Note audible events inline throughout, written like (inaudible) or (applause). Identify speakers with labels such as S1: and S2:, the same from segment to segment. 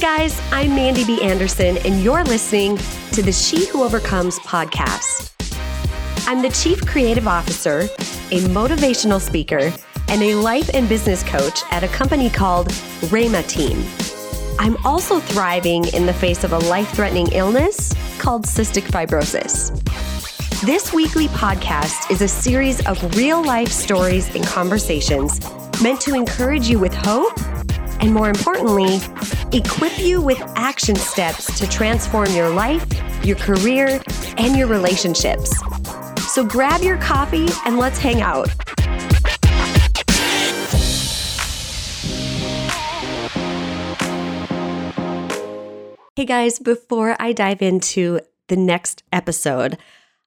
S1: Guys, I'm Mandy B. Anderson, and you're listening to the She Who Overcomes podcast. I'm the Chief Creative Officer, a motivational speaker, and a life and business coach at a company called Rhema Team. I'm also thriving in the face of a life threatening illness called cystic fibrosis. This weekly podcast is a series of real life stories and conversations meant to encourage you with hope and, more importantly, equip you with action steps to transform your life, your career, and your relationships. So grab your coffee and let's hang out. Hey guys, before I dive into the next episode,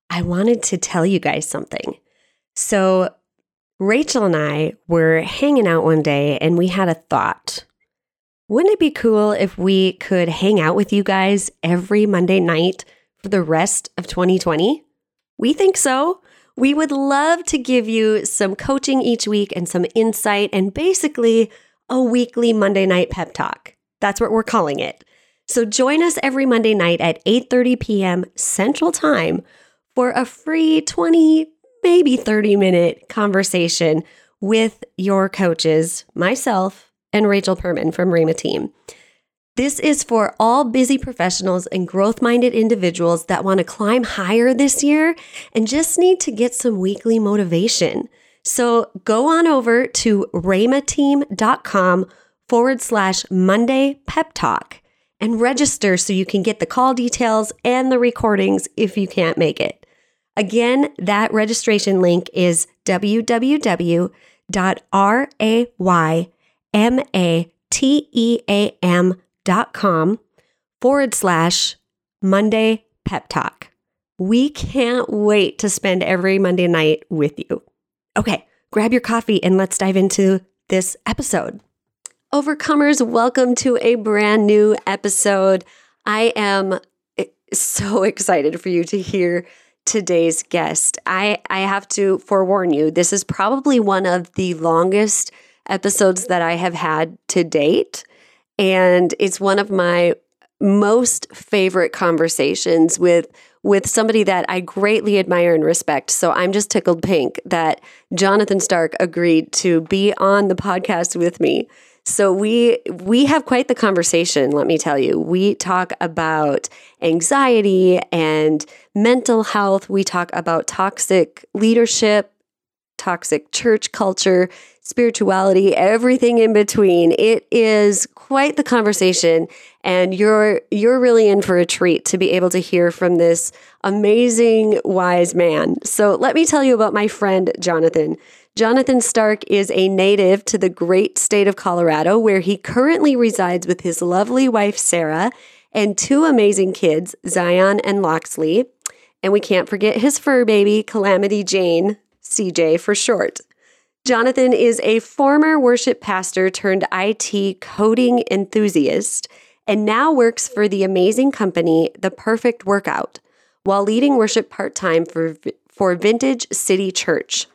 S1: I wanted to tell you guys something. So, Rachel and I were hanging out one day and we had a thought. Wouldn't it be cool if we could hang out with you guys every Monday night for the rest of 2020? We think so. We would love to give you some coaching each week and some insight and basically a weekly Monday night pep talk. That's what we're calling it. So join us every Monday night at 8:30 p.m. Central Time for a free 20, maybe 30 minute conversation with your coaches, myself, and Rachel Perman from Rhema Team. This is for all busy professionals and growth minded individuals that want to climb higher this year and just need to get some weekly motivation. So go on over to rhemateam.com forward slash Monday pep talk and register so you can get the call details and the recordings if you can't make it. Again, that registration link is www.rhemateam.com forward slash Monday Pep Talk. We can't wait to spend every Monday night with you. Okay, grab your coffee and let's dive into this episode. Overcomers, welcome to a brand new episode. I am eh, so (laughs) excited for you to hear today's guest. I, I have to forewarn you, this is probably one of the longest episodes that I have had to date. And it's one of my most favorite conversations with with somebody that I greatly admire and respect. So I'm just tickled pink that Jonathan Stark agreed to be on the podcast with me. So we we have quite the conversation, let me tell you. We talk about anxiety and mental health. We talk about toxic leadership, toxic church culture, spirituality, everything in between. It is quite the conversation and you're you're really in for a treat to be able to hear from this amazing wise man. So let me tell you about my friend Jonathan. Jonathan Stark is a native to the great state of Colorado, where he currently resides with his lovely wife, Sarah, and two amazing kids, Zion and Loxley. And we can't forget his fur baby, Calamity Jane, CJ for short. Jonathan is a former worship pastor turned IT coding enthusiast and now works for the amazing company, The Perfect Workout, while leading worship part time for, for Vintage City Church.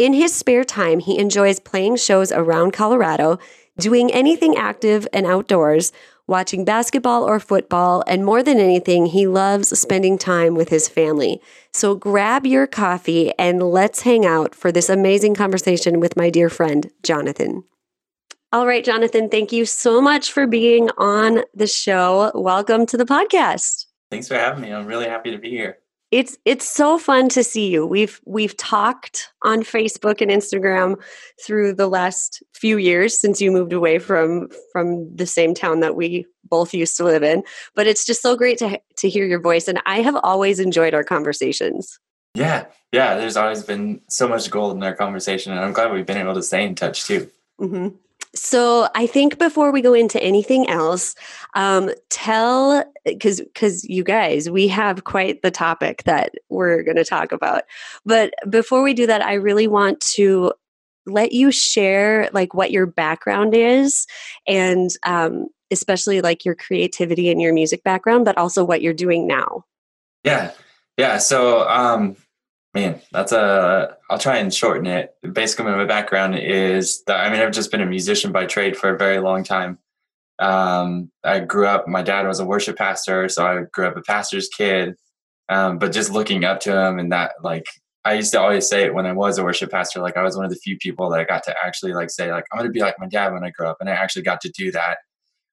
S1: In his spare time, he enjoys playing shows around Colorado, doing anything active and outdoors, watching basketball or football, and more than anything, he loves spending time with his family. So grab your coffee and let's hang out for this amazing conversation with my dear friend, Jonathan. All right, Jonathan, thank you so much for being on the show. Welcome to the podcast.
S2: Thanks for having me. I'm really happy to be here
S1: it's it's so fun to see you. We've we've talked on Facebook and Instagram through the last few years since you moved away from from the same town that we both used to live in. But it's just so great to to hear your voice, and I have always enjoyed our conversations.
S2: Yeah, yeah. There's always been so much gold in our conversation, and I'm glad we've been able to stay in touch too. Mm-hmm.
S1: So I think before we go into anything else, um, tell because because you guys we have quite the topic that we're going to talk about. But before we do that, I really want to let you share like what your background is and um, especially like your creativity and your music background, but also what you're doing now.
S2: Yeah, yeah. So um, Man, that's a. I'll try and shorten it. Basically, my background is that I mean I've just been a musician by trade for a very long time. Um, I grew up, my dad was a worship pastor, so I grew up a pastor's kid. Um, but just looking up to him and that, like, I used to always say it when I was a worship pastor, like I was one of the few people that I got to actually like say, like, I'm gonna be like my dad when I grow up. And I actually got to do that,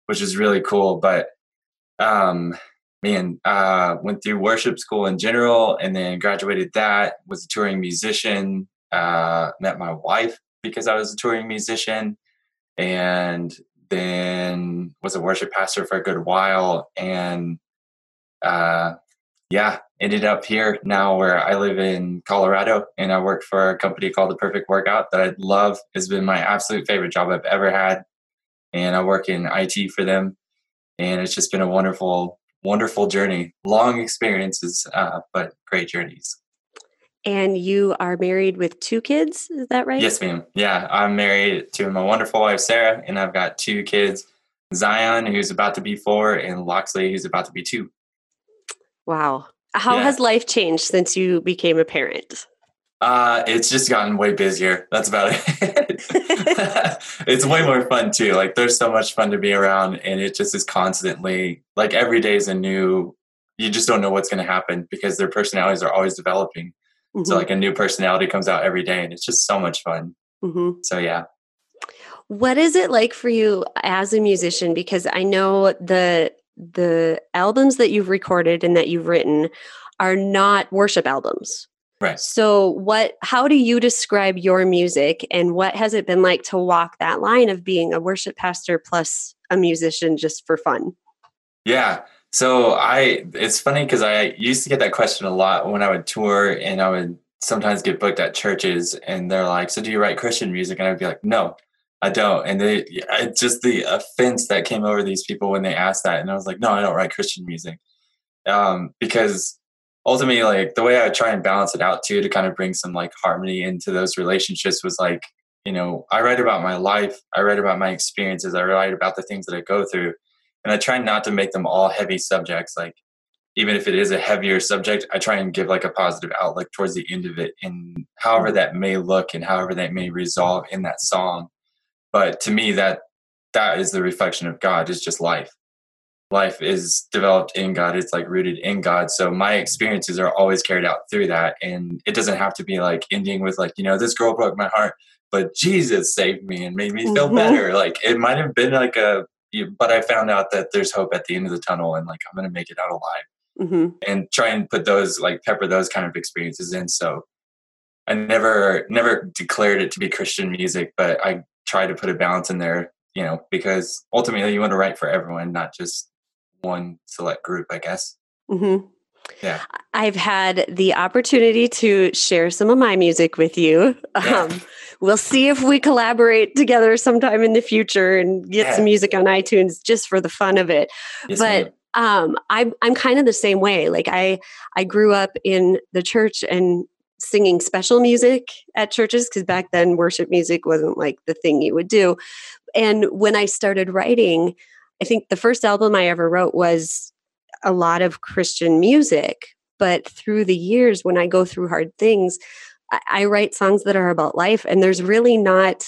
S2: which is really cool. But um man, uh went through worship school in general and then graduated that, was a touring musician, uh, met my wife because I was a touring musician and then was a worship pastor for a good while and uh yeah ended up here now where i live in colorado and i work for a company called the perfect workout that i love has been my absolute favorite job i've ever had and i work in it for them and it's just been a wonderful wonderful journey long experiences uh, but great journeys
S1: and you are married with two kids, is that right?
S2: Yes, ma'am. Yeah, I'm married to my wonderful wife, Sarah, and I've got two kids Zion, who's about to be four, and Loxley, who's about to be two.
S1: Wow. How yeah. has life changed since you became a parent?
S2: Uh, it's just gotten way busier. That's about it. (laughs) (laughs) it's way more fun too. Like there's so much fun to be around and it just is constantly like every day is a new you just don't know what's going to happen because their personalities are always developing. Mm-hmm. So like a new personality comes out every day and it's just so much fun. Mm-hmm. So yeah.
S1: What is it like for you as a musician? Because I know the the albums that you've recorded and that you've written are not worship albums.
S2: Right.
S1: So what how do you describe your music and what has it been like to walk that line of being a worship pastor plus a musician just for fun?
S2: Yeah. So I, it's funny because I used to get that question a lot when I would tour, and I would sometimes get booked at churches, and they're like, "So do you write Christian music?" And I'd be like, "No, I don't." And they, it's just the offense that came over these people when they asked that, and I was like, "No, I don't write Christian music," um, because ultimately, like the way I try and balance it out too, to kind of bring some like harmony into those relationships was like, you know, I write about my life, I write about my experiences, I write about the things that I go through and I try not to make them all heavy subjects. Like even if it is a heavier subject, I try and give like a positive outlook towards the end of it, and however that may look and however that may resolve in that song. But to me, that that is the reflection of God. Is just life. Life is developed in God. It's like rooted in God. So my experiences are always carried out through that, and it doesn't have to be like ending with like you know this girl broke my heart, but Jesus saved me and made me feel mm-hmm. better. Like it might have been like a but I found out that there's hope at the end of the tunnel, and like I'm gonna make it out alive. Mm-hmm. And try and put those like pepper those kind of experiences in. So I never never declared it to be Christian music, but I try to put a balance in there, you know, because ultimately you want to write for everyone, not just one select group, I guess. Mm-hmm. Yeah.
S1: I've had the opportunity to share some of my music with you. Yeah. Um, we'll see if we collaborate together sometime in the future and get yeah. some music on iTunes just for the fun of it. Yes, but um, I'm I'm kind of the same way. Like I I grew up in the church and singing special music at churches because back then worship music wasn't like the thing you would do. And when I started writing, I think the first album I ever wrote was a lot of Christian music. But through the years, when I go through hard things, I, I write songs that are about life, and there's really not.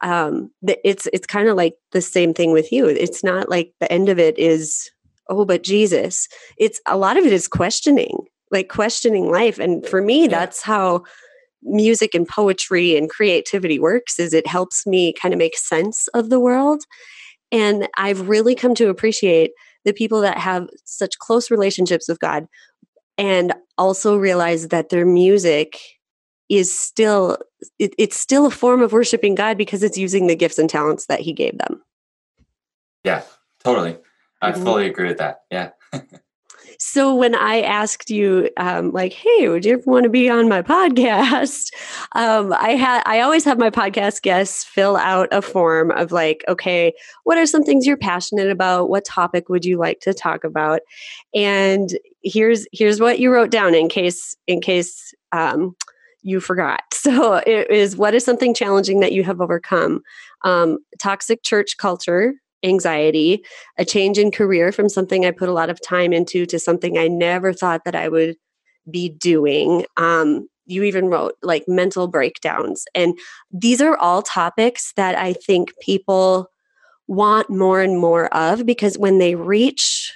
S1: Um, it's it's kind of like the same thing with you. It's not like the end of it is oh, but Jesus. It's a lot of it is questioning, like questioning life, and for me, that's how music and poetry and creativity works is it helps me kind of make sense of the world and i've really come to appreciate the people that have such close relationships with god and also realize that their music is still it, it's still a form of worshiping god because it's using the gifts and talents that he gave them.
S2: Yeah totally. I mm-hmm. fully agree with that. Yeah (laughs)
S1: so when i asked you um, like hey would you ever want to be on my (laughs) podcast um, i had i always have my podcast guests fill out a form of like okay what are some things you're passionate about what topic would you like to talk about and here's here's what you wrote down in case in case um, you forgot. (laughs) So it is what is something challenging that you have overcome? Um, toxic church culture, anxiety, a change in career from something I put a lot of time into to something I never thought that I would be doing. Um, you even wrote like mental breakdowns. And these are all topics that I think people want more and more of because when they reach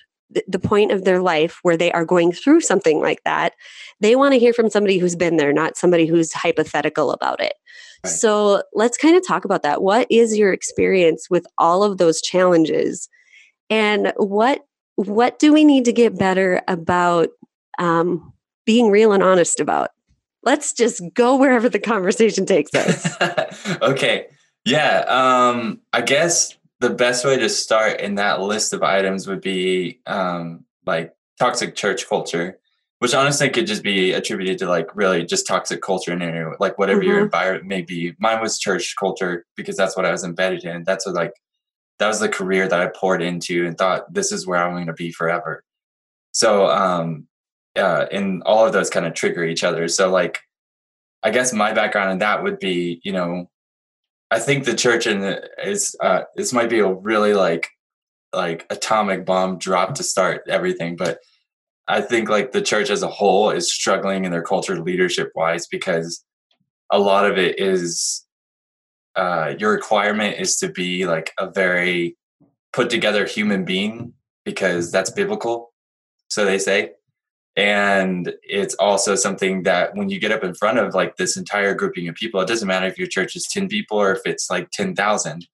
S1: the point of their life where they are going through something like that, they want to hear from somebody who's been there, not somebody who's hypothetical about it. Right. So let's kind of talk about that. What is your experience with all of those challenges, and what what do we need to get better about um, being real and honest about? Let's just go wherever the conversation takes us. (laughs)
S2: okay. Yeah. Um, I guess the best way to start in that list of items would be um, like toxic church culture, which honestly could just be attributed to like really just toxic culture in like whatever mm-hmm. your environment may be. Mine was church culture because that's what I was embedded in. That's what like that was the career that I poured into and thought this is where I'm going to be forever. So um uh and all of those kind of trigger each other. So like I guess my background in that would be, you know, I think the church and is uh, this might be a really like like atomic bomb drop to start everything, but I think like the church as a whole is struggling in their culture leadership wise because a lot of it is uh, your requirement is to be like a very put together human being because that's biblical, so they say. And it's also something that when you get up in front of like this entire grouping of people it doesn't matter if your church is 10 people or if it's like 10,000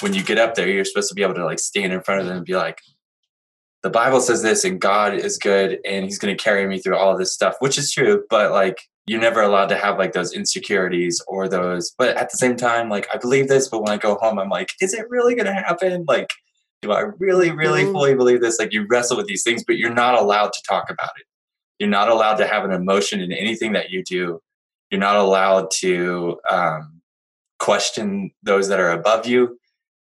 S2: when you get up there you're supposed to be able to like stand in front of them and be like the bible says this and god is good and he's going to carry me through all of this stuff which is true but like you're never allowed to have like those insecurities or those but at the same time like i believe this but when i go home i'm like is it really going to happen like do i really really mm-hmm. fully believe this like you wrestle with these things but you're not allowed to talk about it you're not allowed to have an emotion in anything that you do. You're not allowed to um, question those that are above you,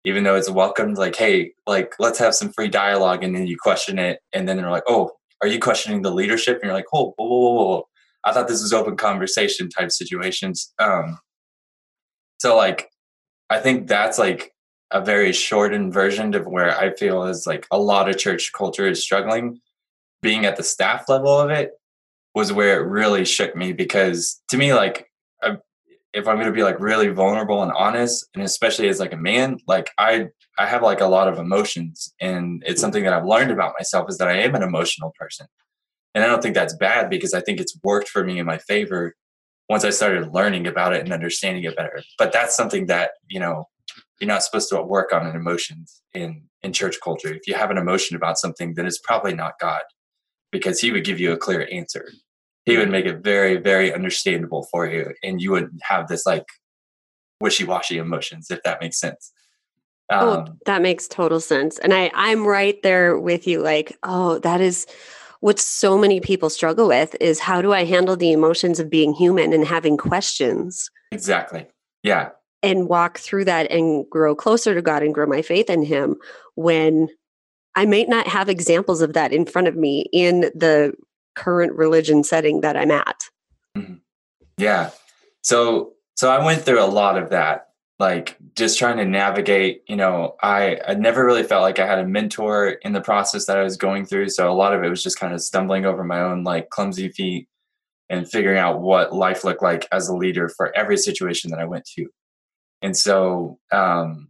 S2: even though it's welcomed. Like, hey, like let's have some free dialogue, and then you question it, and then they're like, oh, are you questioning the leadership? And you're like, oh, whoa, whoa, whoa, whoa. I thought this was open conversation type situations. Um, so like, I think that's like a very shortened version of where I feel is like a lot of church culture is struggling being at the staff level of it was where it really shook me because to me like if i'm to be like really vulnerable and honest and especially as like a man like i i have like a lot of emotions and it's something that i've learned about myself is that i am an emotional person. And i don't think that's bad because i think it's worked for me in my favor once i started learning about it and understanding it better. But that's something that you know you're not supposed to work on an emotions in in church culture. If you have an emotion about something then it's probably not god because he would give you a clear answer. He would make it very, very understandable for you, and you wouldn't have this like wishy-washy emotions, if that makes sense.
S1: Oh, um, oh, that makes total sense. And I, I'm right there with you. Like, oh, that is what so many people struggle with is how do I handle the emotions of being human and having questions?
S2: Exactly. Yeah.
S1: And walk through that and grow closer to God and grow my faith in Him when I might not have examples of that in front of me in the current religion setting that I'm at.
S2: Mm-hmm. Yeah. So so I went through a lot of that like just trying to navigate you know i i never really felt like i had a mentor in the process that i was going through so a lot of it was just kind of stumbling over my own like clumsy feet and figuring out what life looked like as a leader for every situation that i went to and so um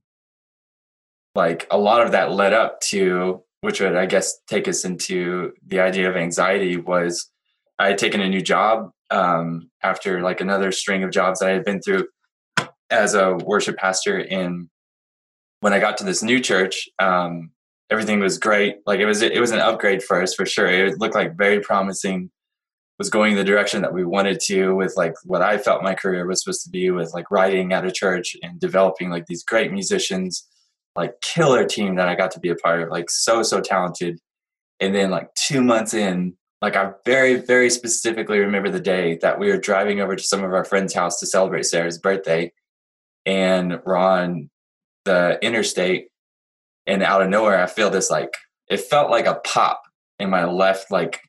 S2: like a lot of that led up to which would i guess take us into the idea of anxiety was i had taken a new job um, after like another string of jobs that i had been through as a worship pastor and when i got to this new church um, everything was great. Like it was it was an upgrade for us for sure. It looked like very promising was going the direction that we wanted to with like what i felt my career was supposed to be with like writing at a church and developing like these great musicians like killer team that I got to be a part of, like so, so talented. And then like two months in, like I very, very specifically remember the day that we were driving over to some of our friends' house to celebrate Sarah's birthday. And we're on the interstate and out of nowhere I feel this like it felt like a pop in my left like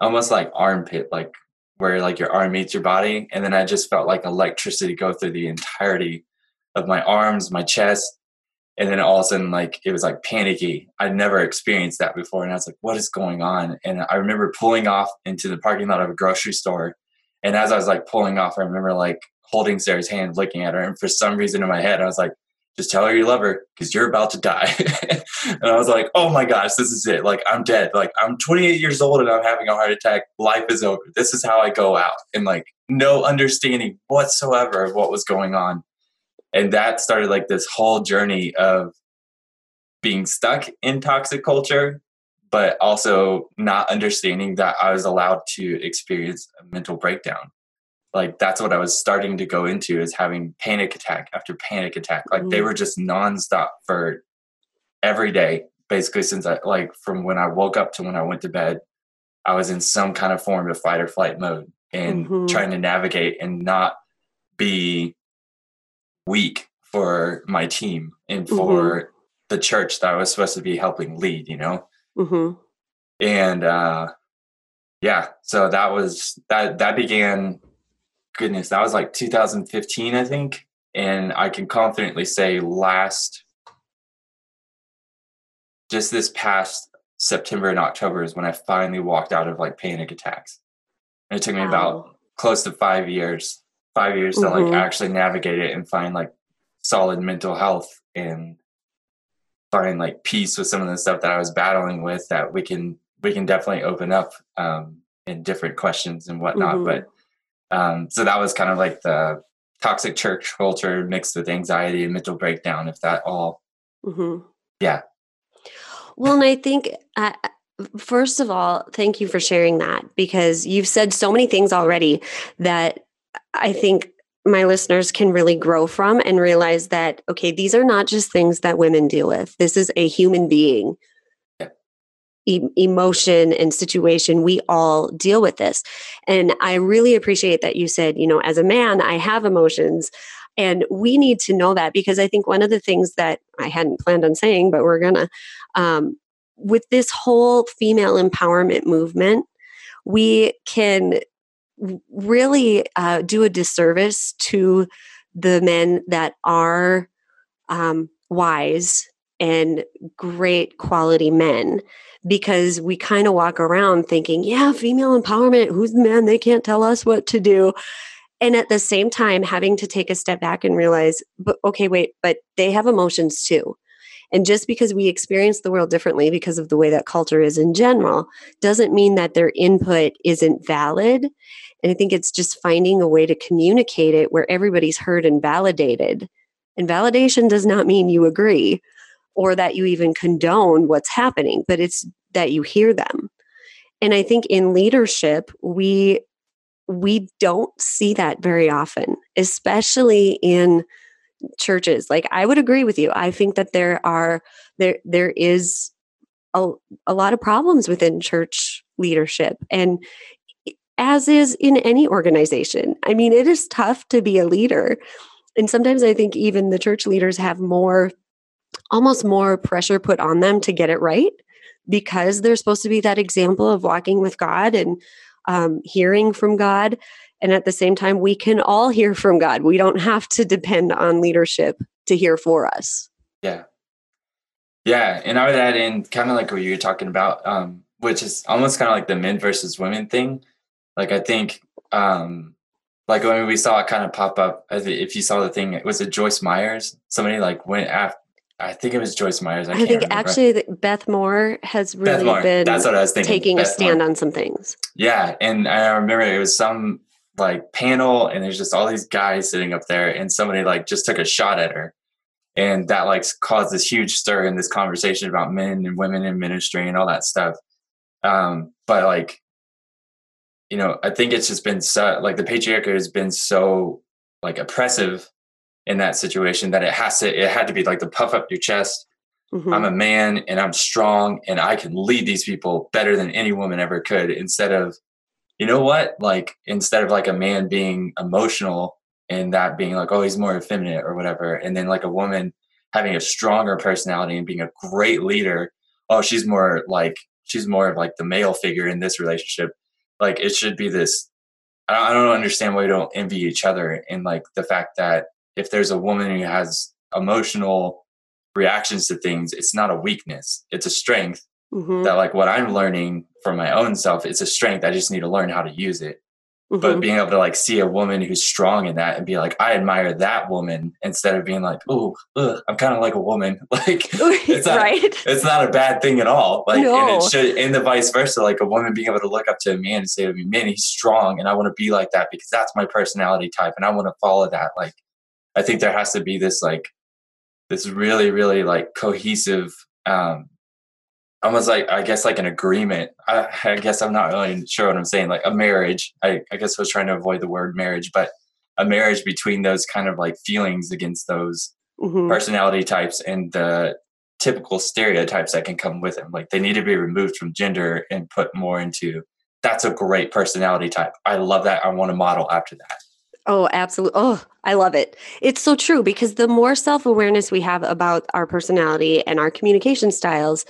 S2: almost like armpit, like where like your arm meets your body. And then I just felt like electricity go through the entirety of my arms, my chest, and then all of a sudden like it was like panicky i'd never experienced that before and i was like what is going on and i remember pulling off into the parking lot of a grocery store and as i was like pulling off i remember like holding sarah's hand looking at her and for some reason in my head i was like just tell her you love her because you're about to die. (laughs) and I was like, oh my gosh, this is it. Like, I'm dead. Like, I'm 28 years old and I'm having a heart attack. Life is over. This is how I go out. And like, no understanding whatsoever of what was going on. And that started like this whole journey of being stuck in toxic culture, but also not understanding that I was allowed to experience a mental breakdown like that's what I was starting to go into is having panic attack after panic attack. Like mm. they were just nonstop for every day, basically since I like from when I woke up to when I went to bed, I was in some kind of form of fight or flight mode and mm-hmm. trying to navigate and not be weak for my team and for mm-hmm. the church that I was supposed to be helping lead, you know? Mm-hmm. And uh yeah, so that was that that began goodness, that was like 2015, I think. And I can confidently say last, just this past September and October is when I finally walked out of like panic attacks. And it took me wow. about close to five years, five years mm-hmm. to like mm-hmm. actually navigate it and find like solid mental health and find like peace with some of the stuff that I was battling with that we can we can definitely open up um in different questions and whatnot. Mm-hmm. But um, so that was kind of like the toxic church culture mixed with anxiety and mental breakdown, if that all, mm-hmm. yeah.
S1: Well, and I think, uh, first of all, thank you for sharing that because you've said so many things already that I think my listeners can really grow from and realize that, okay, these are not just things that women deal with. This is a human being emotion and situation, we all deal with this. And I really appreciate that you said, you know, as a man, I have emotions. And we need to know that because I think one of the things that I hadn't planned on saying, but we're gonna, um, with this whole female empowerment movement, we can really uh, do a disservice to the men that are um, wise and great quality men because we kind of walk around thinking, yeah, female empowerment, who's the man? They can't tell us what to do. And at the same time, having to take a step back and realize, but okay, wait, but they have emotions too. And just because we experience the world differently because of the way that culture is in general, doesn't mean that their input isn't valid. And I think it's just finding a way to communicate it where everybody's heard and validated. And validation does not mean you agree or that you even condone what's happening, but it's that you hear them. And I think in leadership, we we don't see that very often, especially in churches. Like I would agree with you. I think that there are there there is a, a lot of problems within church leadership and as is in any organization. I mean, it is tough to be a leader. And sometimes I think even the church leaders have more almost more pressure put on them to get it right because they're supposed to be that example of walking with God and um, hearing from God. And at the same time, we can all hear from God. We don't have to depend on leadership to hear for us.
S2: Yeah. Yeah. And I would add in kind of like what you're talking about, um, which is almost kind of like the men versus women thing. Like, I think, um, like when we saw it kind of pop up, if you saw the thing, it was it Joyce Myers? Somebody like went after, I think it was Joyce Myers. I, I think
S1: remember. actually Beth Moore has really Moore. been That's what I was thinking. taking Beth a stand Moore. on some things.
S2: Yeah. And I remember it was some like panel and there's just all these guys sitting up there and somebody like just took a shot at her. And that like caused this huge stir in this conversation about men and women in ministry and all that stuff. Um, but like, you know, I think it's just been so like the patriarchy has been so like oppressive in that situation that it has to it had to be like the puff up your chest mm-hmm. i'm a man and i'm strong and i can lead these people better than any woman ever could instead of you know what like instead of like a man being emotional and that being like oh he's more effeminate or whatever and then like a woman having a stronger personality and being a great leader oh she's more like she's more of like the male figure in this relationship like it should be this i don't understand why we don't envy each other and like the fact that if there's a woman who has emotional reactions to things, it's not a weakness, it's a strength. Mm-hmm. That, like, what I'm learning from my own self, it's a strength. I just need to learn how to use it. But
S1: Mhm.
S2: being able to like see a woman who's strong in that and be like, I admire that woman instead of being like, oh, I'm kind of like a woman. (laughs) Like (laughs) it's not,
S1: right?
S2: it's not a bad thing at all. Like, and it should, and the vice versa, like a woman being able to look up to a man and say to me, man, he's strong. And I want to be like that because that's my personality type. And I want to follow that. Like, I think there has to be this, like, this really, really like cohesive, um, almost like, I guess, like an agreement. I, I guess I'm not really sure what I'm saying. Like a marriage. I, I guess I was trying to avoid the word marriage, but a marriage between those kind of like feelings against those
S1: Mhm.
S2: personality types and the typical stereotypes that can come with them. Like they need to be removed from gender and put more into that's a great personality type. I love that. I want to model after that.
S1: Oh, absolutely. Oh, I love it. It's so true because the more self awareness we have about our personality and our communication styles,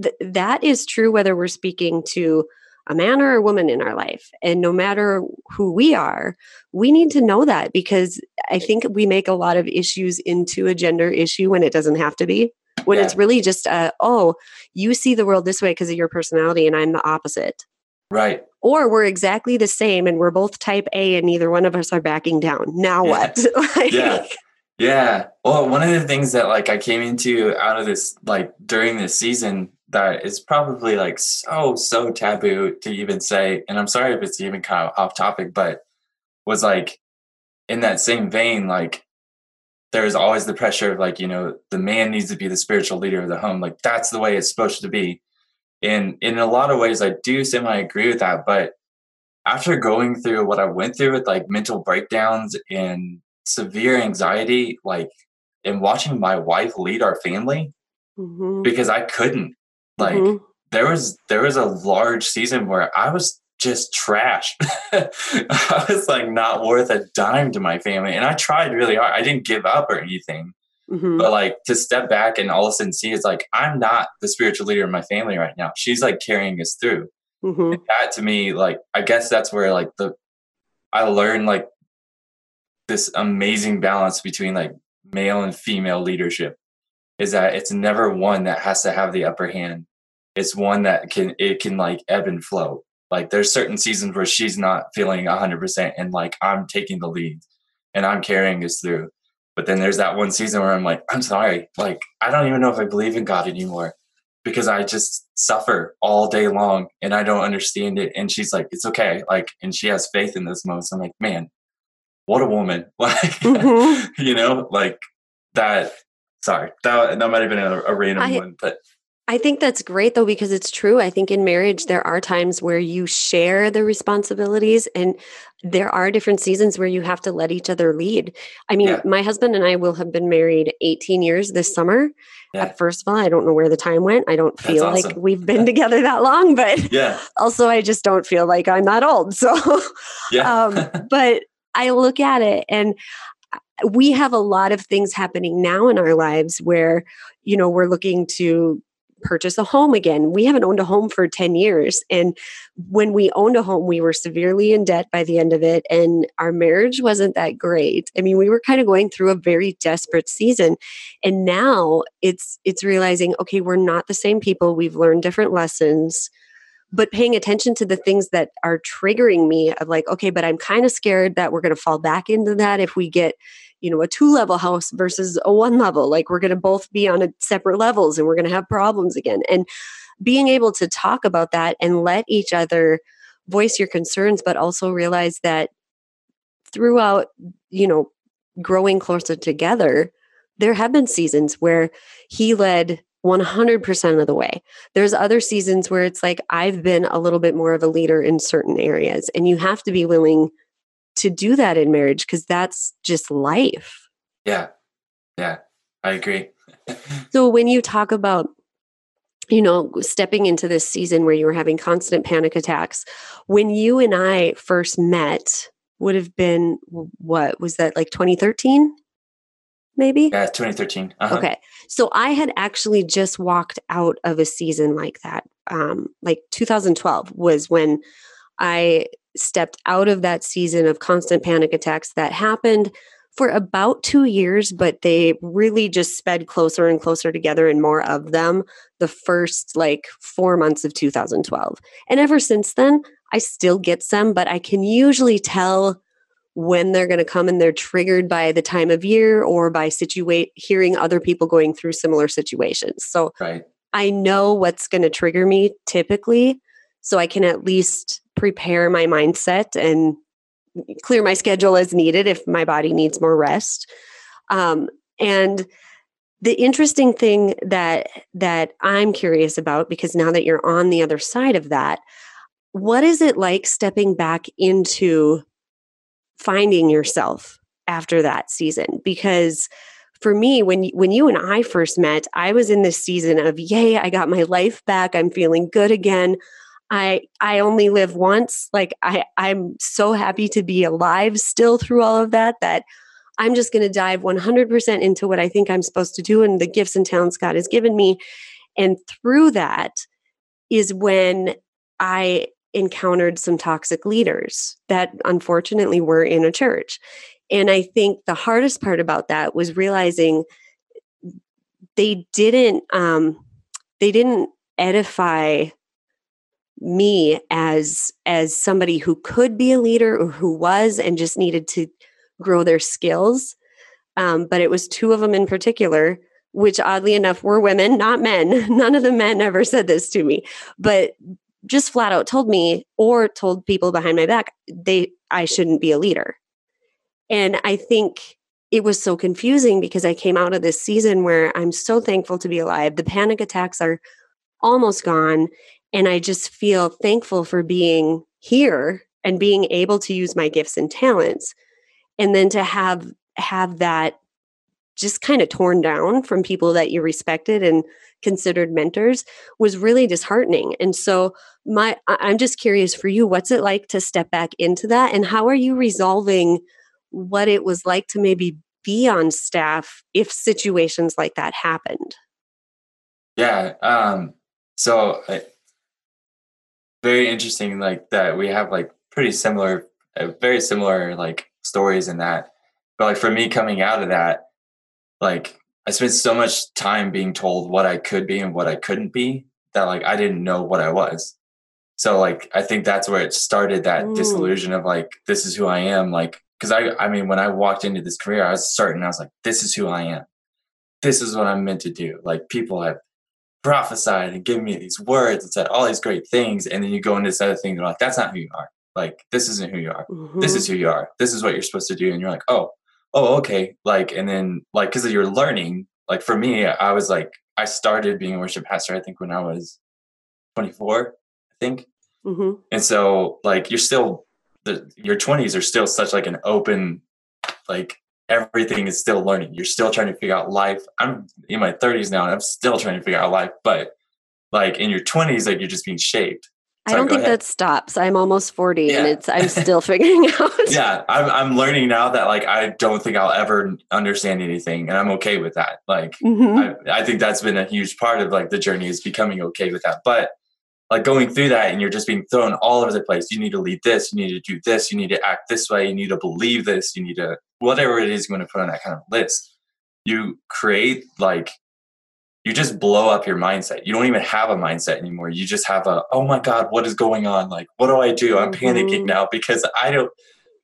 S1: th- that is true whether we're speaking to a man or a woman in our life. And no matter who we are, we need to know that because I think we make a lot of issues into a gender issue when it doesn't have to be. When
S2: Yeah.
S1: it's really just, uh, oh, you see the world this way because of your personality, and I'm the opposite
S2: Right.
S1: Or we're exactly the same and we're both type A and neither one of us are backing down. Now
S2: Yeah.
S1: what? (laughs) Like,
S2: Yeah. Yeah. Well, one of the things that like I came into out of this like during this season that is probably like so so taboo to even say, and I'm sorry if it's even kind of off topic, but was like in that same vein, like there's always the pressure of like you know the man needs to be the spiritual leader of the home, like that's the way it's supposed to be, and in a lot of ways I do semi agree with that, but after going through what I went through with like mental breakdowns and severe anxiety, like and watching my wife lead our family
S1: Mhm,
S2: because I couldn't. Like
S1: mhm.
S2: there was there was a large season where I was just trash. (laughs) I was like not worth a dime to my family. And I tried really hard. I didn't give up or anything.
S1: Mhm.
S2: But like to step back and all of a sudden see it's like I'm not the spiritual leader of my family right now. She's like carrying us through
S1: Mhm.
S2: that to me like i guess that's where like the i learned like this amazing balance between like male and female leadership is that it's never one that has to have the upper hand it's one that can it can like ebb and flow like there's certain seasons where she's not feeling 100% and like i'm taking the lead and i'm carrying us through but then there's that one season where i'm like i'm sorry like i don't even know if i believe in god anymore because I just suffer all day long and I don't understand it. And she's like, it's okay. Like, and she has faith in those moments. I'm like, man, what a woman. (laughs) Like,
S1: Mhm.
S2: you know, like that. Sorry, that, that might have been a, a random
S1: I-
S2: one, but
S1: I think that's great though, because it's true. I think in marriage, there are times where you share the responsibilities, and there are different seasons where you have to let each other lead. I mean,
S2: Yeah.
S1: my husband and I will have been married 18 years this summer.
S2: Yeah.
S1: Uh, First of all, I don't know where the time went. I don't feel like we've been (laughs) together that long, but
S2: yeah,
S1: also I just don't feel like I'm that old. So,
S2: yeah, (laughs)
S1: um, (laughs) but I look at it and we have a lot of things happening now in our lives where, you know, we're looking to purchase a home again. We haven't owned a home for 10 years. And when we owned a home, we were severely in debt by the end of it. And our marriage wasn't that great. I mean, we were kind of going through a very desperate season. And now it's it's realizing, okay, we're not the same people. We've learned different lessons but paying attention to the things that are triggering me of like okay but i'm kind of scared that we're going to fall back into that if we get you know a two level house versus a one level like we're going to both be on a separate levels and we're going to have problems again and being able to talk about that and let each other voice your concerns but also realize that throughout you know growing closer together there have been seasons where he led 100% of the way there's other seasons where it's like I've been a little bit more of a leader in certain areas. And you have to be willing to do that in marriage because that's just life.
S2: yeah, yeah. I agree. (laughs)
S1: So when you talk about, you know, stepping into this season where you were having constant panic attacks, when you and I first met, would have been what was that like 2013? Maybe?
S2: yeah, 2013. Uh-huh.
S1: Okay. So I had actually just walked out of a season like that. Um, like 2012 was when I stepped out of that season of constant panic attacks that happened for about two years, but they really just sped closer and closer together and more of them the first like four months of 2012. And ever since then, I still get some, but I can usually tell when they're going to come and they're triggered by the time of year or by situate hearing other people going through similar situations. So
S2: right.
S1: I know what's going to trigger me typically, so I can at least prepare my mindset and clear my schedule as needed if my body needs more rest. Um, and the interesting thing that that I'm curious about because now that you're on the other side of that, what is it like stepping back into finding yourself after that season? Because for me when when you and I first met, I was in this season of yay, I got my life back. I'm feeling good again. I I only live once. Like I I'm so happy to be alive still through all of that that I'm just going to dive 100% into what I think I'm supposed to do and the gifts and talents God has given me. And through that is when I encountered some toxic leaders that unfortunately were in a church. And I think the hardest part about that was realizing they didn't um, they didn't edify me as as somebody who could be a leader or who was and just needed to grow their skills. Um, but it was two of them in particular which oddly enough were women not men. (laughs) None of the men ever said this to me but just flat out told me or told people behind my back they i shouldn't be a leader. And i think it was so confusing because i came out of this season where i'm so thankful to be alive. The panic attacks are almost gone and I just feel thankful for being here and being able to use my gifts and talents. And then to have have that just kind of torn down from people that you respected and considered mentors was really disheartening. And so my I'm just curious for you what's it like to step back into that and how are you resolving what it was like to maybe be on staff if situations like that happened?
S2: Yeah, um so very interesting like that we have like pretty similar uh, very similar like stories in that. But like for me coming out of that like i spent so much time being told what i could be and what i couldn't be that like i didn't know what i was. So like i think that's where it started that Ooh. disillusion of like this is who i am like because i i mean when i walked into this career i was certain i was like this is who i am. This is what i'm meant to do. Like people have prophesied and given me these words and said all these great things. And then you go into this other thing, they're like, that's not who you are. Like, this isn't who you are. Mm-hmm. This is who you are. This is what you're supposed to do. And you're like, oh, oh, okay. Like, and then like, cause you're learning, like for me, I was like, I started being a worship pastor, I think when I was 24, I think. Mm-hmm. And so like, you're still, the, your 20s are still such like an open, like everything is still learning. You're still trying to figure out life. I'm in my 30s now and I'm still trying to figure out life, but like in your 20s, like you're just being shaped.
S1: I don't think ahead. that stops. I'm almost 40 yeah. and it's I'm still (laughs) figuring out.
S2: yeah, I'm I'm learning now that like I don't think I'll ever understand anything and I'm okay with that. Like mm-hmm. I, I think that's been a huge part of like the journey is becoming okay with that. But like going through that and you're just being thrown all over the place. You need to lead this, you need to do this, you need to act this way, you need to believe this, you need to whatever it is you want to put on that kind of list. You create like you just blow up your mindset. You don't even have a mindset anymore. You just have a, oh my God, what is going on? Like, what do I do? I'm mm-hmm. panicking now because I don't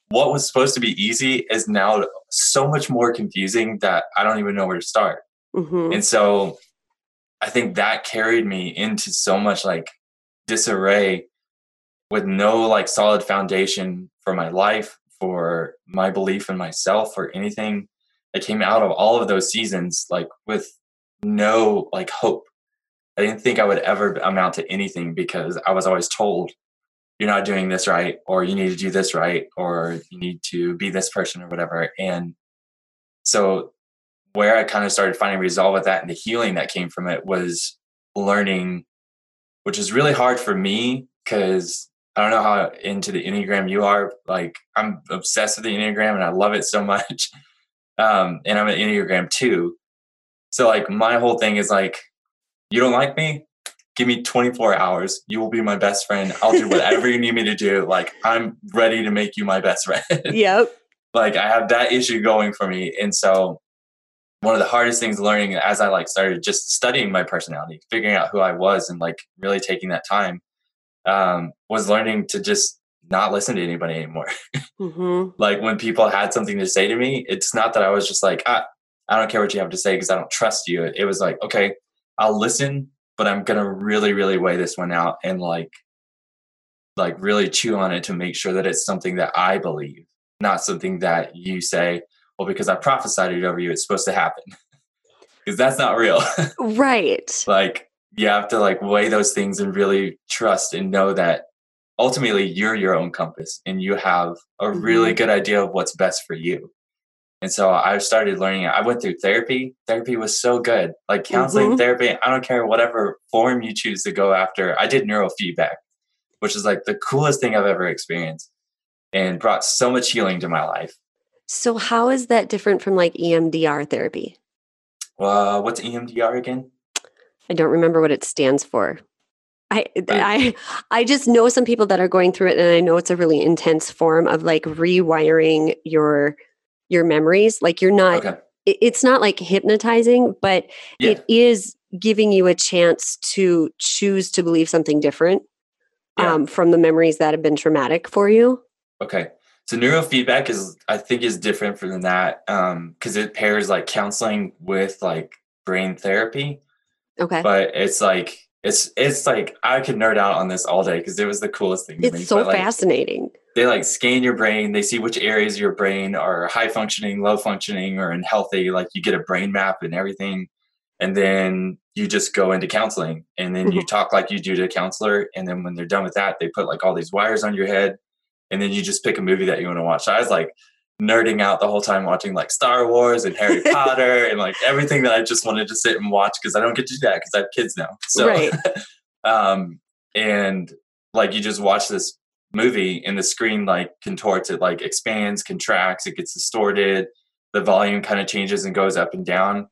S2: what was supposed to be easy is now so much more confusing that I don't even know where to start. Mm-hmm. And so I think that carried me into so much like disarray with no like solid foundation for my life, for my belief in myself, or anything that came out of all of those seasons, like with no like hope. I didn't think I would ever amount to anything because I was always told, you're not doing this right, or you need to do this right, or you need to be this person or whatever. And so, where I kind of started finding resolve with that and the healing that came from it was learning which is really hard for me because I don't know how into the Enneagram you are. Like I'm obsessed with the Enneagram and I love it so (laughs) much. Um, and I'm an Enneagram two. So like my whole thing is like, you don't like me? Give me 24 hours. You will be my best friend. I'll do whatever you need me to do. Like I'm ready to make you my best friend. (laughs)
S1: Yep.
S2: like I have that issue going for me. And so one of the hardest things learning as I like started just studying my personality, figuring out who I was and like really taking that time um, was learning to just not listen to anybody anymore. (laughs)
S1: Mm-hmm.
S2: like when people had something to say to me, it's not that I was just like, ah, I don't care what you have to say because I don't trust you. It was like, okay, I'll listen, but I'm gonna really, really weigh this one out and like, like really chew on it to make sure that it's something that I believe, not something that you say, well, because I prophesied it over you, it's supposed to happen. (laughs) Because that's not real. (laughs)
S1: Right.
S2: like you have to like weigh those things and really trust and know that ultimately you're your own compass and you have a really
S1: Mhm.
S2: good idea of what's best for you. And so I started learning. I went through therapy. Therapy was so good. Like counseling,
S1: Mhm.
S2: therapy, I don't care whatever form you choose to go after. I did neurofeedback, which is like the coolest thing I've ever experienced and brought so much healing to my life.
S1: So, how is that different from like EMDR therapy?
S2: Uh, what's EMDR again?
S1: I don't remember what it stands for. I. I I just know some people that are going through it and I know it's a really intense form of like rewiring your your memories. Like you're not
S2: Okay.
S1: it- it's not like hypnotizing, but
S2: Yeah.
S1: it is giving you a chance to choose to believe something different
S2: Yeah.
S1: um, from the memories that have been traumatic for you.
S2: Okay. So neurofeedback is I think is different from that um because it pairs like counseling with like brain therapy,
S1: Okay.
S2: but it's like it's it's like I could nerd out on this all day because it was the coolest thing
S1: it's so
S2: like,
S1: fascinating.
S2: They like scan your brain, they see which areas of your brain are high functioning, low functioning, or unhealthy. Like you get a brain map and everything. And then you just go into counseling and then you mm-hmm. talk like you do to a counselor. And then when they're done with that, they put like all these wires on your head and then you just pick a movie that you want to watch. So I was like nerding out the whole time watching like Star Wars and Harry (laughs) Potter and like everything that I just wanted to sit and watch because I don't get to do that because I have kids now. So,
S1: Right. (laughs)
S2: um, and like you just watch this movie and the screen like contorts, it like expands, contracts, it gets distorted, the volume kind of changes and goes up and down.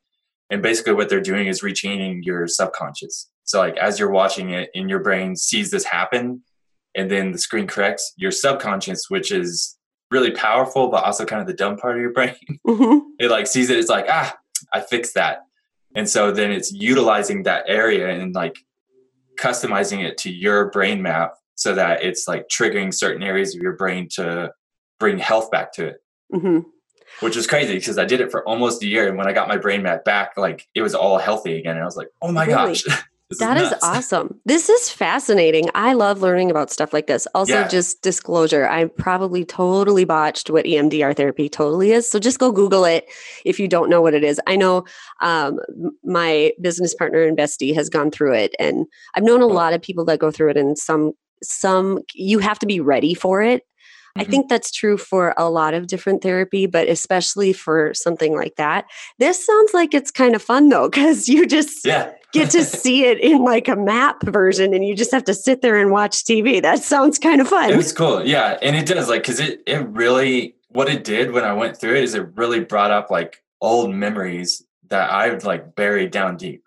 S2: And basically, what they're doing is retraining your subconscious. So, like, as you're watching it and your brain sees this happen, and then the screen corrects, your subconscious, which is really powerful, but also kind of the dumb part of your brain, (laughs)
S1: Mhm.
S2: it like sees it, it's like, ah, I fixed that. And so then it's utilizing that area and like customizing it to your brain map so that it's like triggering certain areas of your brain to bring health back to it
S1: Mhm.
S2: which is crazy because I did it for almost a year. And when I got my brain map back, like it was all healthy again. And I was like, oh my
S1: Really?
S2: gosh. (laughs) this
S1: That is
S2: nuts. (laughs)
S1: awesome. This is fascinating. I love learning about stuff like this. Also,
S2: Yeah.
S1: just disclosure, I probably totally botched what EMDR therapy totally is. So just go Google it if you don't know what it is. I know um, my business partner and bestie has gone through it, and I've known a lot of people that go through it. And some, some you have to be ready for it. I
S2: Mhm.
S1: think that's true for a lot of different therapy, but especially for something like that. This sounds like it's kind of fun though, because you just
S2: Yeah. (laughs)
S1: get to see it in like a map version and you just have to sit there and watch TV. That sounds kind of fun.
S2: it was cool. Yeah. And it does like, cause it, it really, what it did when I went through it is it really brought up like old memories that I've like buried down deep.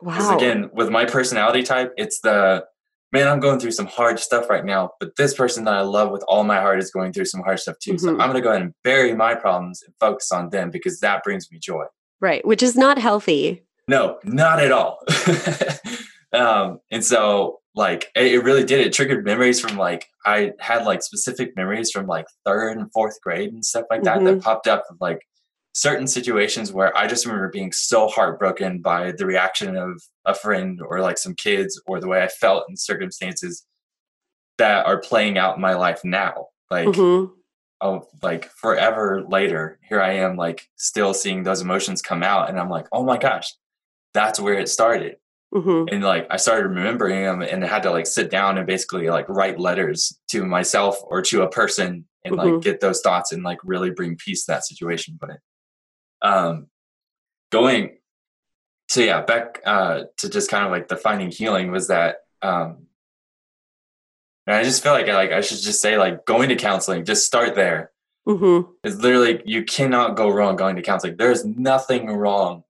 S2: Because
S1: Wow.
S2: again, with my personality type, it's the man, I'm going through some hard stuff right now, but this person that I love with all my heart is going through some hard stuff too. So
S1: Mhm.
S2: I'm going to go ahead and bury my problems and focus on them because that brings me joy.
S1: Right. Which is not healthy.
S2: No, not at all. (laughs) um, and so, like, it, it really did. It triggered memories from like I had like specific memories from like third and fourth grade and stuff like that that popped up of like certain situations where I just remember being so heartbroken by the reaction of a friend or like some kids or the way I felt in circumstances that are playing out in my life now. Like,
S1: Mhm.
S2: oh, like forever later, here I am, like still seeing those emotions come out, and I'm like, oh my gosh, that's where it started.
S1: Mhm.
S2: And like I started remembering them, and I had to like sit down and basically like write letters to myself or to a person, and like
S1: Mhm.
S2: get those thoughts and like really bring peace to that situation. But um, going so yeah, back uh, to just kind of like the finding healing was that um, and I just feel like I like I should just say like going to counseling, just start there.
S1: Mhm.
S2: It's literally you cannot go wrong going to counseling. There's nothing wrong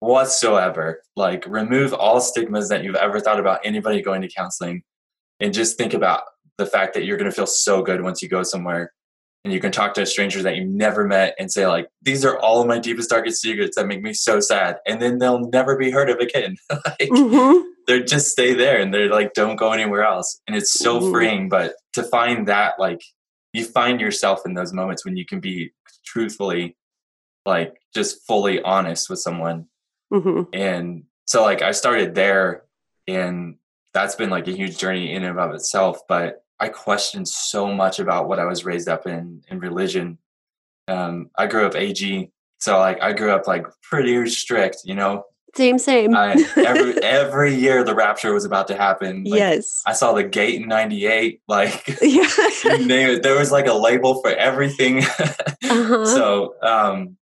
S2: whatsoever. Like remove all stigmas that you've ever thought about anybody going to counseling and just think about the fact that you're going to feel so good once you go somewhere and you can talk to a stranger that you never met and say like these are all of my deepest darkest secrets that make me so sad and then they'll never be heard of again (laughs) like
S1: Mhm.
S2: they just stay there and they're like don't go anywhere else and it's so
S1: Mhm.
S2: freeing but to find that like you find yourself in those moments when you can be truthfully like just fully honest with someone
S1: Mhm.
S2: and so like i started there and that's been like a huge journey in and of itself but i questioned so much about what i was raised up in in religion um i grew up ag so like i grew up like pretty strict you know
S1: Same, same.
S2: I, every (laughs) every year the rapture was about to happen like,
S1: yes.
S2: i saw the gate in 98 like (laughs)
S1: yeah. (laughs)
S2: you name it there was like a label for everything
S1: uh-huh.
S2: so um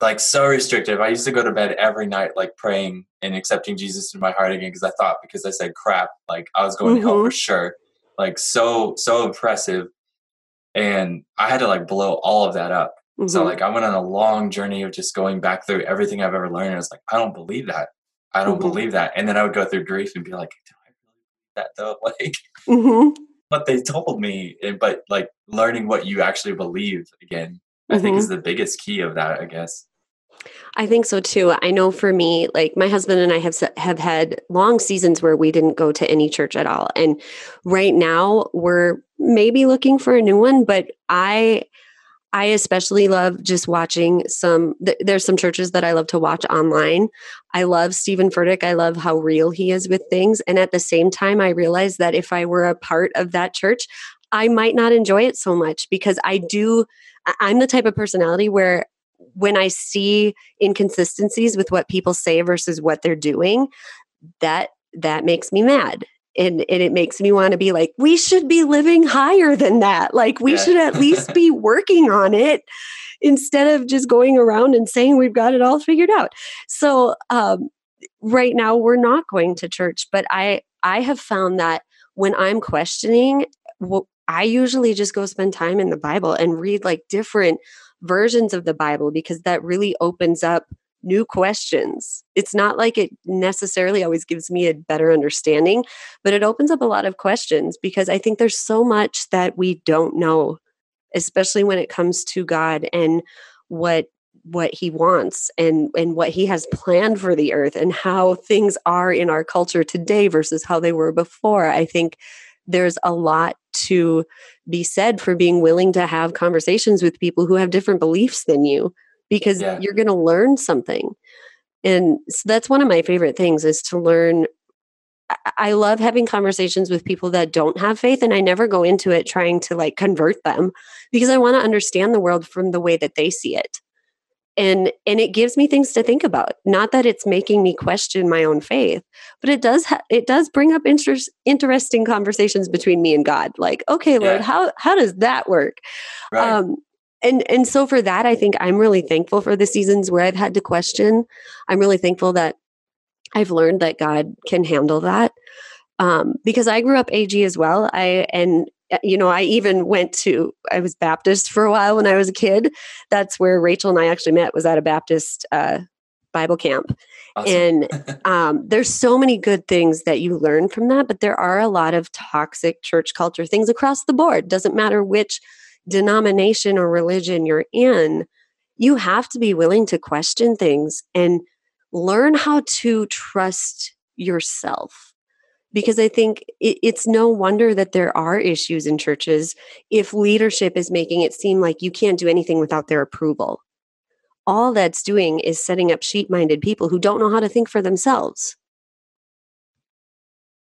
S2: like so restrictive i used to go to bed every night like praying and accepting jesus in my heart again because i thought because i said crap like i was going to hell for sure like so so impressive and i had to like blow all of that up so
S1: Mhm.
S2: like i went on a long journey of just going back through everything i've ever learned and i was like i don't believe that i don't
S1: Mhm.
S2: believe that and then i would go through grief and be like do i believe that though (laughs) like
S1: Mhm.
S2: what they told me and- but like learning what you actually believe again i think
S1: Mhm.
S2: is the biggest key of that i guess
S1: I think so too. I know for me, like my husband and I have have had long seasons where we didn't go to any church at all, and right now we're maybe looking for a new one. But I, I especially love just watching some. Th- there's some churches that I love to watch online. I love Stephen Furtick. I love how real he is with things, and at the same time, I realize that if I were a part of that church, I might not enjoy it so much because I do. I'm the type of personality where when I see inconsistencies with what people say versus what they're doing, that that makes me mad. And, and it makes me want to be like, we should be living higher than that. Like, we
S2: Yeah.
S1: should at least be (laughs) working on it instead of just going around and saying we've got it all figured out. So, um, right now, we're not going to church, but I, I have found that when I'm questioning, wh- I usually just go spend time in the Bible and read like different versions of the Bible because that really opens up new questions. It's not like it necessarily always gives me a better understanding, but it opens up a lot of questions because I think there's so much that we don't know, especially when it comes to God and what what he wants and and what he has planned for the earth and how things are in our culture today versus how they were before. I think there's a lot to be said for being willing to have conversations with people who have different beliefs than you because
S2: Yeah.
S1: you're going to learn something and so that's one of my favorite things is to learn I- I love having conversations with people that don't have faith and I never go into it trying to like convert them because I want to understand the world from the way that they see it. And and it gives me things to think about. Not that it's making me question my own faith, but it does ha- it does bring up interest, interesting conversations between me and God. Like, okay, Lord,
S2: Yeah.
S1: how how does that work?
S2: right
S1: Um, and and so for that, I think I'm really thankful for the seasons where I've had to question. I'm really thankful that I've learned that God can handle that. Um, because I grew up AG as well. I and you know I even went to I was Baptist for a while when I was a kid. That's where Rachel and I actually met. Was at a Baptist uh, Bible camp,
S2: Awesome.
S1: and (laughs) um, there's so many good things that you learn from that but there are a lot of toxic church culture things across the board doesn't matter which denomination or religion you're in you have to be willing to question things and learn how to trust yourself because i think it, it's no wonder that there are issues in churches if leadership is making it seem like you can't do anything without their approval all that's doing is setting up sheep minded people who don't know how to think for themselves.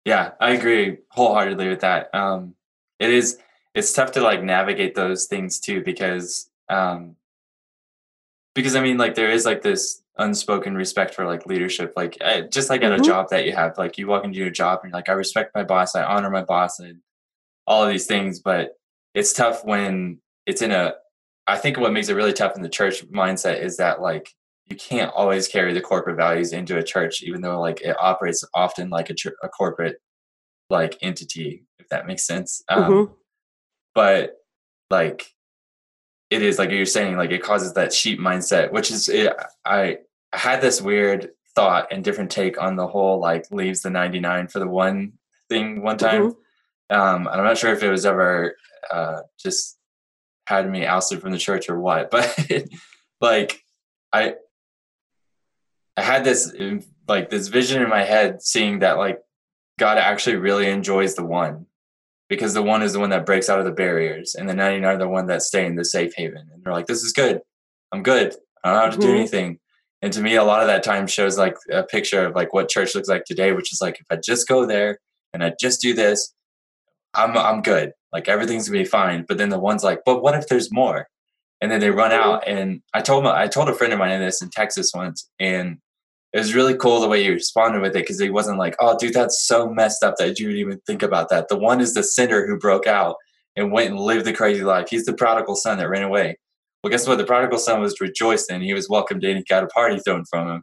S2: Yeah, I agree wholeheartedly with that. Um, it is it's tough to like navigate those things too because um, because I mean like there is like this unspoken respect for like leadership like uh, just like at
S1: Mhm.
S2: a job that you have like you walk into your job and you're like I respect my boss I honor my boss and all of these things but it's tough when it's in a I think what makes it really tough in the church mindset is that like you can't always carry the corporate values into a church even though like it operates often like a, a corporate like entity if that makes sense um,
S1: Mhm.
S2: but like it is like you're saying like it causes that sheep mindset which is it, i I had this weird thought and different take on the whole like leaves the 99 for the one thing one time. Um and i'm not sure if it was ever uh just had me ousted from the church or what, (laughs) but like I I had this like this vision in my head seeing that like God actually really enjoys the one because the one is the one that breaks out of the barriers and the 99 are the one that stay in the safe haven. And they're like this is good. I'm good. I don't have to mm-hmm. do anything and to me a lot of that time shows like a picture of like what church looks like today which is like if i just go there and i just do this i'm i'm good like everything's gonna be fine but then the one's like but what if there's more and then they run mm-hmm. out and i told my, i told a friend of mine in this in texas once and it was really cool the way he responded with it because he wasn't like, "Oh, dude, that's so messed up that you would even think about that." The one is the sinner who broke out and went and lived the crazy life. He's the prodigal son that ran away. Well, guess what? The prodigal son was rejoicing. He was welcomed in. He got a party thrown from him.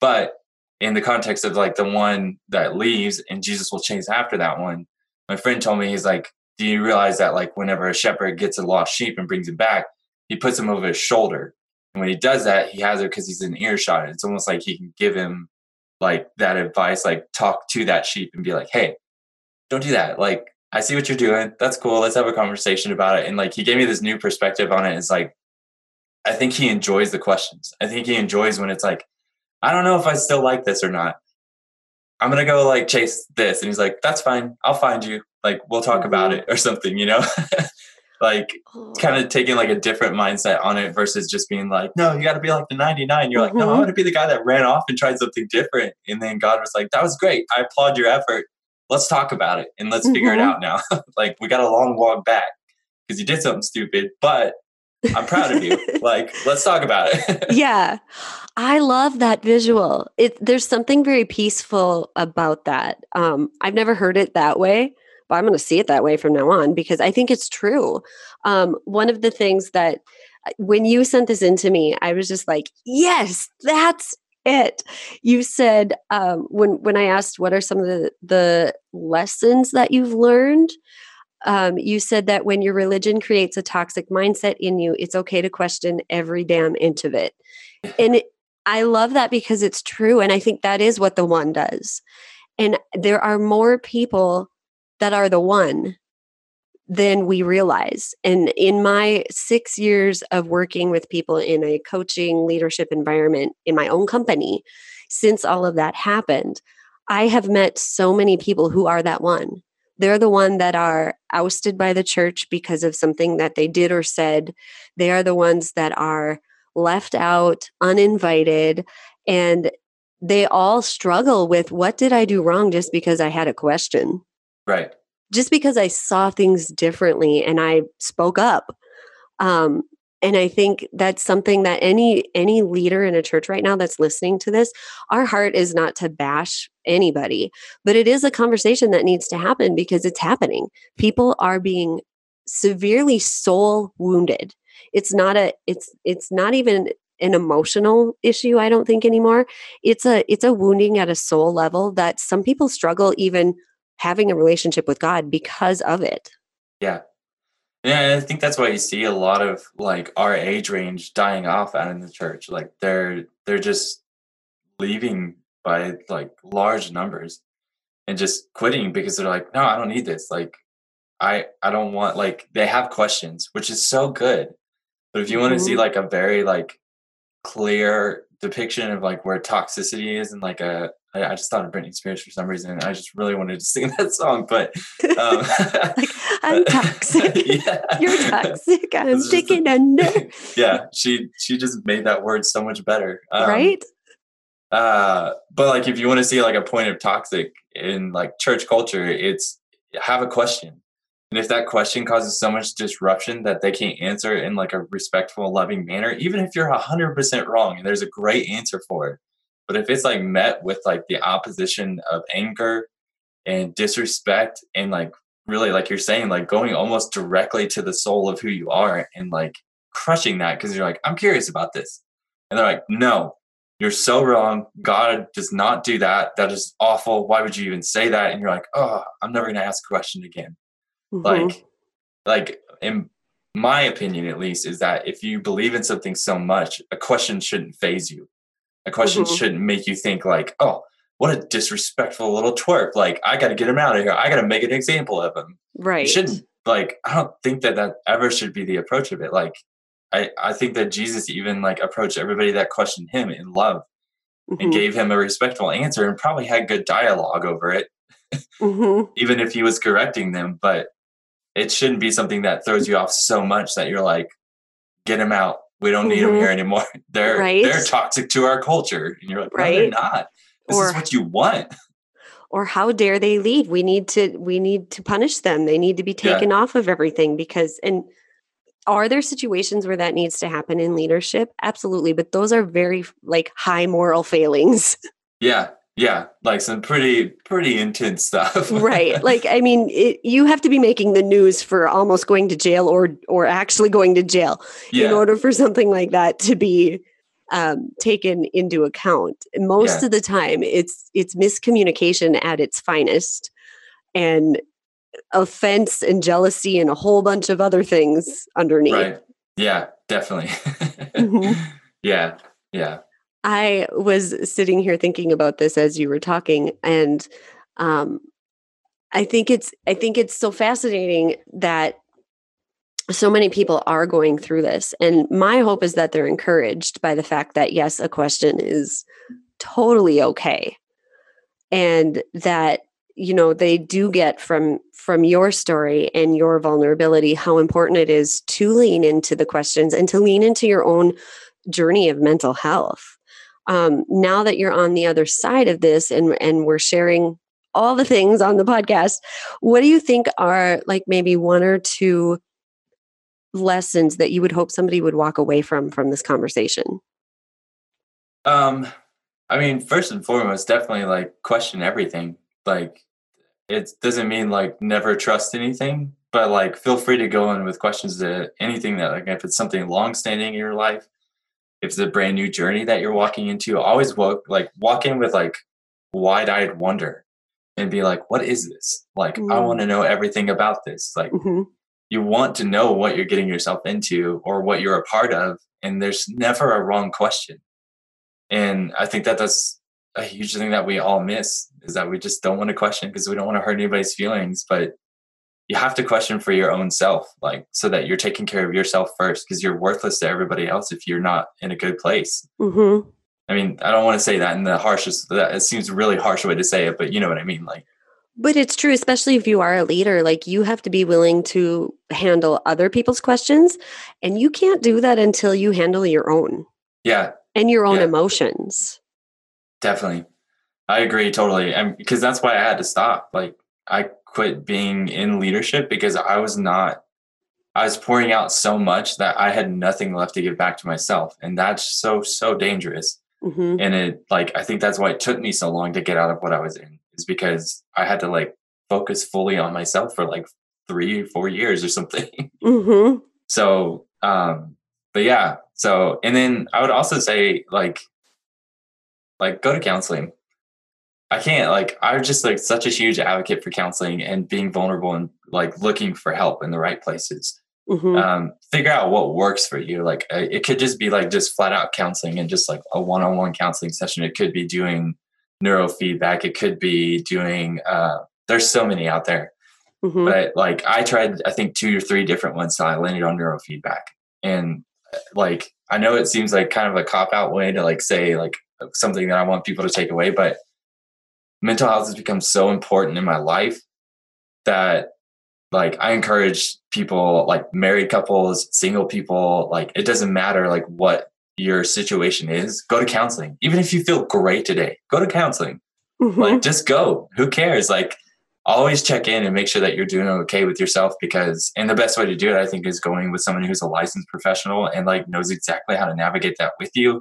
S2: But in the context of like the one that leaves and Jesus will chase after that one, my friend told me he's like, "Do you realize that like whenever a shepherd gets a lost sheep and brings it back, he puts him over his shoulder." And when he does that, he has it because he's in earshot. It's almost like he can give him like that advice, like talk to that sheep and be like, hey, don't do that. Like, I see what you're doing. That's cool. Let's have a conversation about it. And like, he gave me this new perspective on it. It's like, I think he enjoys the questions. I think he enjoys when it's like, I don't know if I still like this or not. I'm going to go like chase this. And he's like, that's fine. I'll find you. Like, we'll talk mm-hmm. about it or something, you know? (laughs) like oh. kind of taking like a different mindset on it versus just being like no you got to be like the 99 you're mm-hmm. like no i mm-hmm. want to be the guy that ran off and tried something different and then god was like that was great i applaud your effort let's talk about it and let's mm-hmm. figure it mm-hmm. out now (laughs) like we got a long walk back because you did something stupid but i'm proud of you. (laughs) Like let's talk about it. (laughs)
S1: Yeah. I love that visual. It there's something very peaceful about that. Um i've never heard it that way but I'm going to see it that way from now on because I think it's true. Um, one of the things that uh, when you sent this in to me, I was just like, yes, that's it. You said um, when when I asked what are some of the the lessons that you've learned, um, you said that when your religion creates a toxic mindset in you, it's okay to question every damn inch of it. And it, I love that because it's true, and I think that is what the one does. And there are more people that are the one than we realize. And in my six years of working with people in a coaching leadership environment in my own company, since all of that happened, I have met so many people who are that one. They're the one that are ousted by the church because of something that they did or said. They are the ones that are left out, uninvited, and they all struggle with what did I do wrong just because I had a question?
S2: Right.
S1: Just because I saw things differently and I spoke up. Um, and I think that's something that any any leader in a church right now that's listening to this, our heart is not to bash anybody, but it is a conversation that needs to happen because it's happening. People are being severely soul wounded. It's not a it's it's not even an emotional issue i don't think anymore it's a it's a wounding at a soul level that some people struggle even having a relationship with God because of it.
S2: Yeah. Yeah, I think that's why you see a lot of like our age range dying off out in the church. Like they're they're just leaving by like large numbers and just quitting because they're like, no, I don't need this. Like I I don't want like they have questions, which is so good. But if you mm-hmm. want to see like a very like clear depiction of like where toxicity is and like a I, I just thought of Britney Spears for some reason. I just really wanted to (laughs) sing that song, but um, (laughs)
S1: like, I'm (laughs) toxic. You're toxic. I'm sticking under.
S2: yeah, she she just made that word so much better.
S1: Um, right.
S2: Uh, but like, if you want to see like a point of toxic in like church culture, it's have a question. And if that question causes so much disruption that they can't answer in like a respectful, loving manner, even if you're 100% wrong and there's a great answer for it, but if it's like met with like the opposition of anger and disrespect and like really like you're saying like going almost directly to the soul of who you are and like crushing that because you're like I'm curious about this. And they're like, "No, you're so wrong. God does not do that. That is awful. Why would you even say that?" And you're like, "Oh, I'm never going to ask a question again." Mm-hmm. Like like in my opinion at least is that if you believe in something so much, a question shouldn't faze you a question mm-hmm. shouldn't make you think like, oh, what a disrespectful little twerp. Like, I got to get him out of here. I got to make an example of him.
S1: Right.
S2: It shouldn't. like I don't think that that ever should be the approach of it. Like I I think that Jesus even like approached everybody that questioned him in love and
S1: Mhm.
S2: gave him a respectful answer and probably had good dialogue over it,
S1: Mhm. (laughs)
S2: even if he was correcting them. But it shouldn't be something that throws you off so much that you're like, get him out. We don't need him
S1: Mhm.
S2: here anymore. (laughs) They're
S1: Right.
S2: they're toxic to our culture. And you're like, no, they're not. This
S1: Or-
S2: is what you want. (laughs)
S1: or how dare they leave we need to we need to punish them they need to be
S2: Yeah.
S1: taken off of everything because and are there situations where that needs to happen in leadership absolutely but those are very like high moral failings (laughs)
S2: Yeah. Yeah. Like some pretty, pretty intense stuff. (laughs)
S1: right like i mean it, you have to be making the news for almost going to jail or or actually going to jail
S2: yeah.
S1: in order for something like that to be um, taken into account. Most
S2: Yeah.
S1: of the time, it's it's miscommunication at its finest, and offense and jealousy and a whole bunch of other things underneath.
S2: Right. Yeah, definitely. (laughs)
S1: Mhm.
S2: Yeah. Yeah.
S1: I was sitting here thinking about this as you were talking, and um, I think it's I think it's so fascinating that so many people are going through this, and my hope is that they're encouraged by the fact that yes, a question is totally okay, and that you know they do get from from your story and your vulnerability how important it is to lean into the questions and to lean into your own journey of mental health um, now that you're on the other side of this and and we're sharing all the things on the podcast what do you think are like maybe one or two lessons that you would hope somebody would walk away from from this conversation
S2: Um, I mean, first and foremost, definitely like question everything. Like it doesn't mean like never trust anything, but like feel free to go in with questions to anything that like if it's something long standing in your life, if it's a brand new journey that you're walking into, always walk like walk in with like wide eyed wonder and be like, what is this? Like, I
S1: Mm.
S2: want to know everything about this. Like
S1: Mhm.
S2: you want to know what you're getting yourself into or what you're a part of and there's never a wrong question and i think that that's a huge thing that we all miss is that we just don't want to question because we don't want to hurt anybody's feelings but you have to question for your own self like so that you're taking care of yourself first because you're worthless to everybody else if you're not in a good place
S1: Mhm.
S2: i mean i don't want to say that in the harshest that it seems a really harsh way to say it but you know what i mean like
S1: but it's true especially if you are a leader like you have to be willing to handle other people's questions and you can't do that until you handle your own
S2: yeah
S1: and your own
S2: Yeah.
S1: emotions
S2: Definitely. I agree totally. And because that's why I had to stop. Like I quit being in leadership because I was not I was pouring out so much that I had nothing left to give back to myself. And that's so, so dangerous.
S1: Mhm.
S2: And it like I think that's why it took me so long to get out of what I was in, is because I had to like focus fully on myself for like three, four years or something. (laughs)
S1: Mhm.
S2: so um but yeah so and then i would also say like like go to counseling i can't like i'm just like such a huge advocate for counseling and being vulnerable and like looking for help in the right places
S1: Mhm.
S2: um figure out what works for you like uh, it could just be like just flat out counseling and just like a one-on-one counseling session it could be doing neurofeedback it could be doing uh there's so many out there
S1: Mhm.
S2: but like I tried, I think two or three different ones till I landed on neurofeedback. And uh, like I know it seems like kind of a cop out way to like say like something that I want people to take away, but mental health has become so important in my life that like I encourage people like married couples, single people, like it doesn't matter like what your situation is, go to counseling. Even if you feel great today, go to counseling
S1: Mhm.
S2: like just go who cares like always check in and make sure that you're doing okay with yourself because and the best way to do it i think is going with someone who's a licensed professional and like knows exactly how to navigate that with you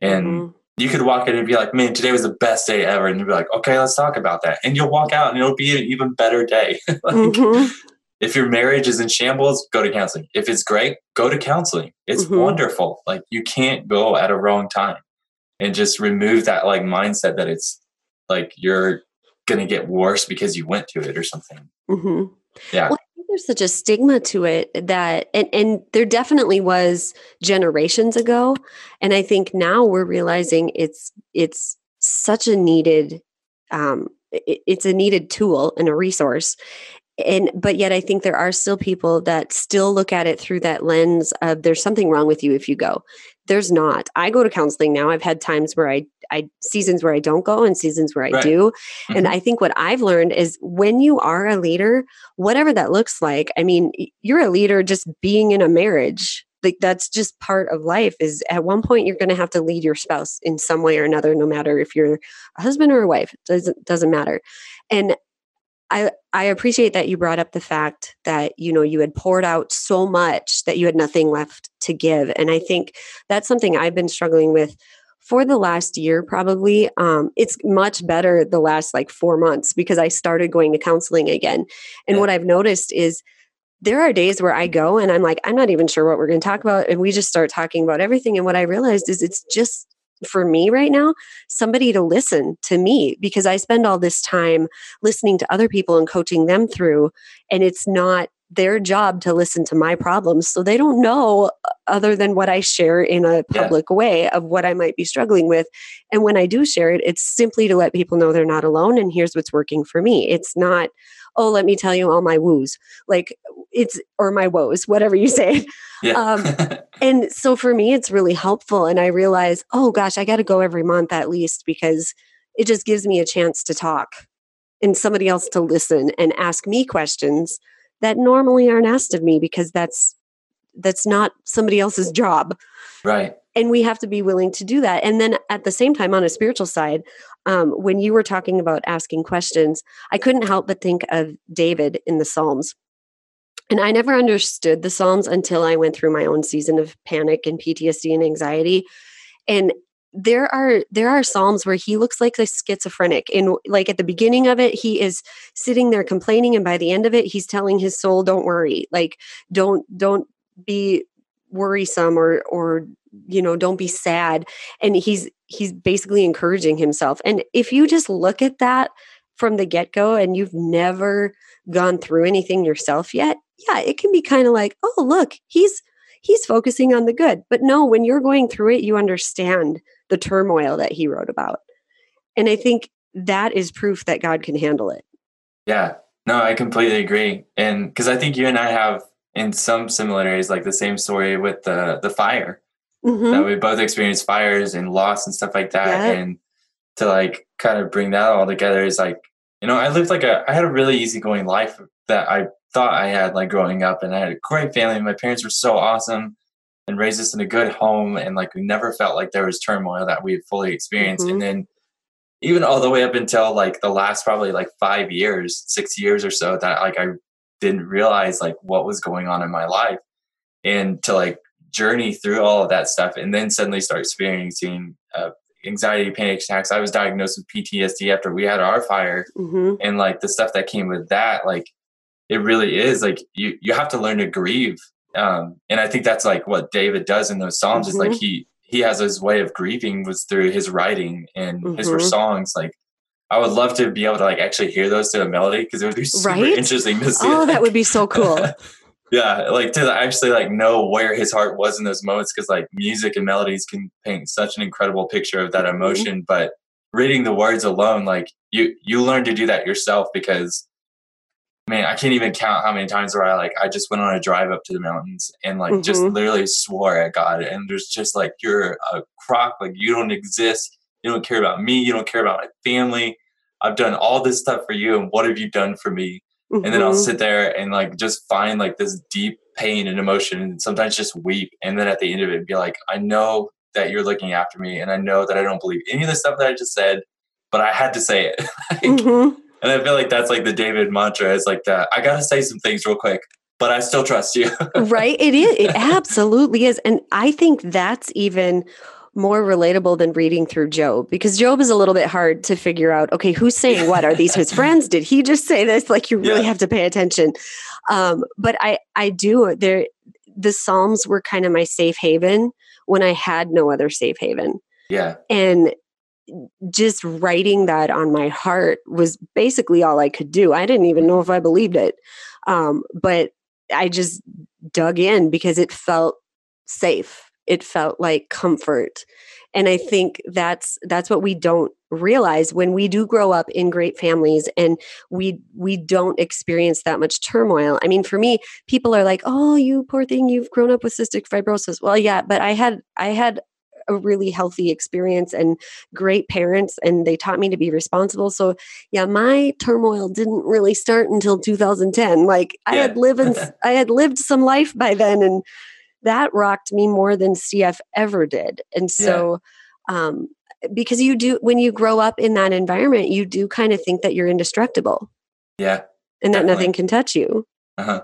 S2: and
S1: Mhm.
S2: You could walk in and be like man today was the best day ever and you'll be like okay let's talk about that and you'll walk out and it'll be an even better day (laughs) like,
S1: Mhm.
S2: if your marriage is in shambles go to counseling if it's great go to counseling it's
S1: Mhm.
S2: wonderful like you can't go at a wrong time and just remove that like mindset that it's like you're gonna get worse because you went to it or something
S1: Mhm.
S2: Yeah.
S1: Well, there's such a stigma to it that, and, and there definitely was generations ago, and I think now we're realizing it's it's such a needed, um, it, it's a needed tool and a resource, and but yet i think there are still people that still look at it through that lens of there's something wrong with you if you go. There's not. I go to counseling now. I've had times where i i seasons where i don't go and seasons where i right. do mm-hmm. and i think what i've learned is when you are a leader whatever that looks like i mean you're a leader just being in a marriage like that's just part of life is at one point you're going to have to lead your spouse in some way or another no matter if you're a husband or a wife it doesn't doesn't matter and I I appreciate that you brought up the fact that you know you had poured out so much that you had nothing left to give and I think that's something I've been struggling with for the last year probably um, it's much better the last like four months because i started going to counseling again and yeah. what i've noticed is there are days where i go and i'm like i'm not even sure what we're going to talk about and we just start talking about everything and what i realized is it's just for me right now somebody to listen to me because I spend all this time listening to other people and coaching them through, and it's not their job to listen to my problems. So they don't know uh, other than what I share in a public yeah. way of what I might be struggling with. And when I do share it, it's simply to let people know they're not alone and here's what's working for me. It's not, oh, let me tell you all my woos. Like it's, or my woes, whatever you say. Yeah. (laughs) um, (laughs) and so for me, it's really helpful. And I realize, oh gosh, I got to go every month at least because it just gives me a chance to talk and somebody else to listen and ask me questions that normally aren't asked of me because that's that's not somebody else's job.
S2: Right.
S1: And we have to be willing to do that. And then at the same time on a spiritual side um, when you were talking about asking questions i couldn't help but think of david in the psalms. And i never understood the psalms until i went through my own season of panic and ptsd and anxiety. And there are there are psalms where he looks like a schizophrenic in like at the beginning of it he is sitting there complaining and by the end of it he's telling his soul don't worry like don't don't be worrisome or or you know don't be sad. And he's he's basically encouraging himself. And if you just look at that from the get-go and you've never gone through anything yourself yet yeah it can be kind of like oh look he's he's focusing on the good. But no when you're going through it you understand the turmoil that he wrote about. And I think that is proof that God can handle it.
S2: Yeah. No, I completely agree. And because I think you and I have in some similarities, like the same story with the the fire. Mm-hmm. That we both experienced fires and loss and stuff like that. Yeah. And to like kind of bring that all together is like, you know, I lived like a I had a really easygoing life that I thought I had like growing up and I had a great family. My parents were so awesome and raised us in a good home and like we never felt like there was turmoil that we had fully experienced mm-hmm. and then even all the way up until like the last probably like five years six years or so that like i didn't realize like what was going on in my life and to like journey through all of that stuff and then suddenly start experiencing uh, anxiety panic attacks i was diagnosed with ptsd after we had our fire mm-hmm. and like the stuff that came with that like it really is like you you have to learn to grieve um, and I think that's like what David does in those psalms mm-hmm. is like mm-hmm. he he has his way of grieving was through his writing and mm-hmm. his songs like I would love to be able to like actually hear those to a melody because it would be super right? interesting to see.
S1: Oh, that would be so cool. (laughs)
S2: yeah, like to actually like know where his heart was in those moments because like music and melodies can paint such an incredible picture of that mm-hmm. emotion. Mm-hmm. But reading the words alone, like you you learn to do that yourself because man, I can't even count how many times where I like I just went on a drive up to the mountains and like mm-hmm. just literally swore at God and there's just like you're a crock, like you don't exist, you don't care about me, you don't care about my family. I've done all this stuff for you and what have you done for me? Mm-hmm. And then I'll mm-hmm. sit there and like just find like this deep pain and emotion and sometimes just weep. And then at the end of it be like, I know that you're looking after me and I know that I don't believe any of the stuff that I just said, but I had to say it. (laughs) like, mm-hmm and I feel like that's like the David mantra is like that. I got to say some things real quick, but I still trust you. (laughs)
S1: right. It is. It absolutely is. And I think that's even more relatable than reading through Job because Job is a little bit hard to figure out. Okay, who's saying what? Are these his friends? Did he just say this? Like you really yeah. have to pay attention. Um, but I, I do. There, the Psalms were kind of my safe haven when I had no other safe haven.
S2: Yeah.
S1: And just writing that on my heart was basically all I could do. I didn't even know if I believed it. Um, but I just dug in because it felt safe. It felt like comfort. and i think that's that's what we don't realize when we do grow up in great families and we we don't experience that much turmoil i mean for me people are like oh you poor thing you've grown up with cystic fibrosis well yeah but i had i had a really healthy experience and great parents and they taught me to be responsible so yeah my turmoil didn't really start until 2010 like i had lived (laughs) i had lived some life by then and that rocked me more than cf ever did and so um because you do when you grow up in that environment you do kind of think that you're indestructible
S2: Yeah.
S1: and that
S2: Definitely.
S1: nothing can touch you
S2: Uh-huh.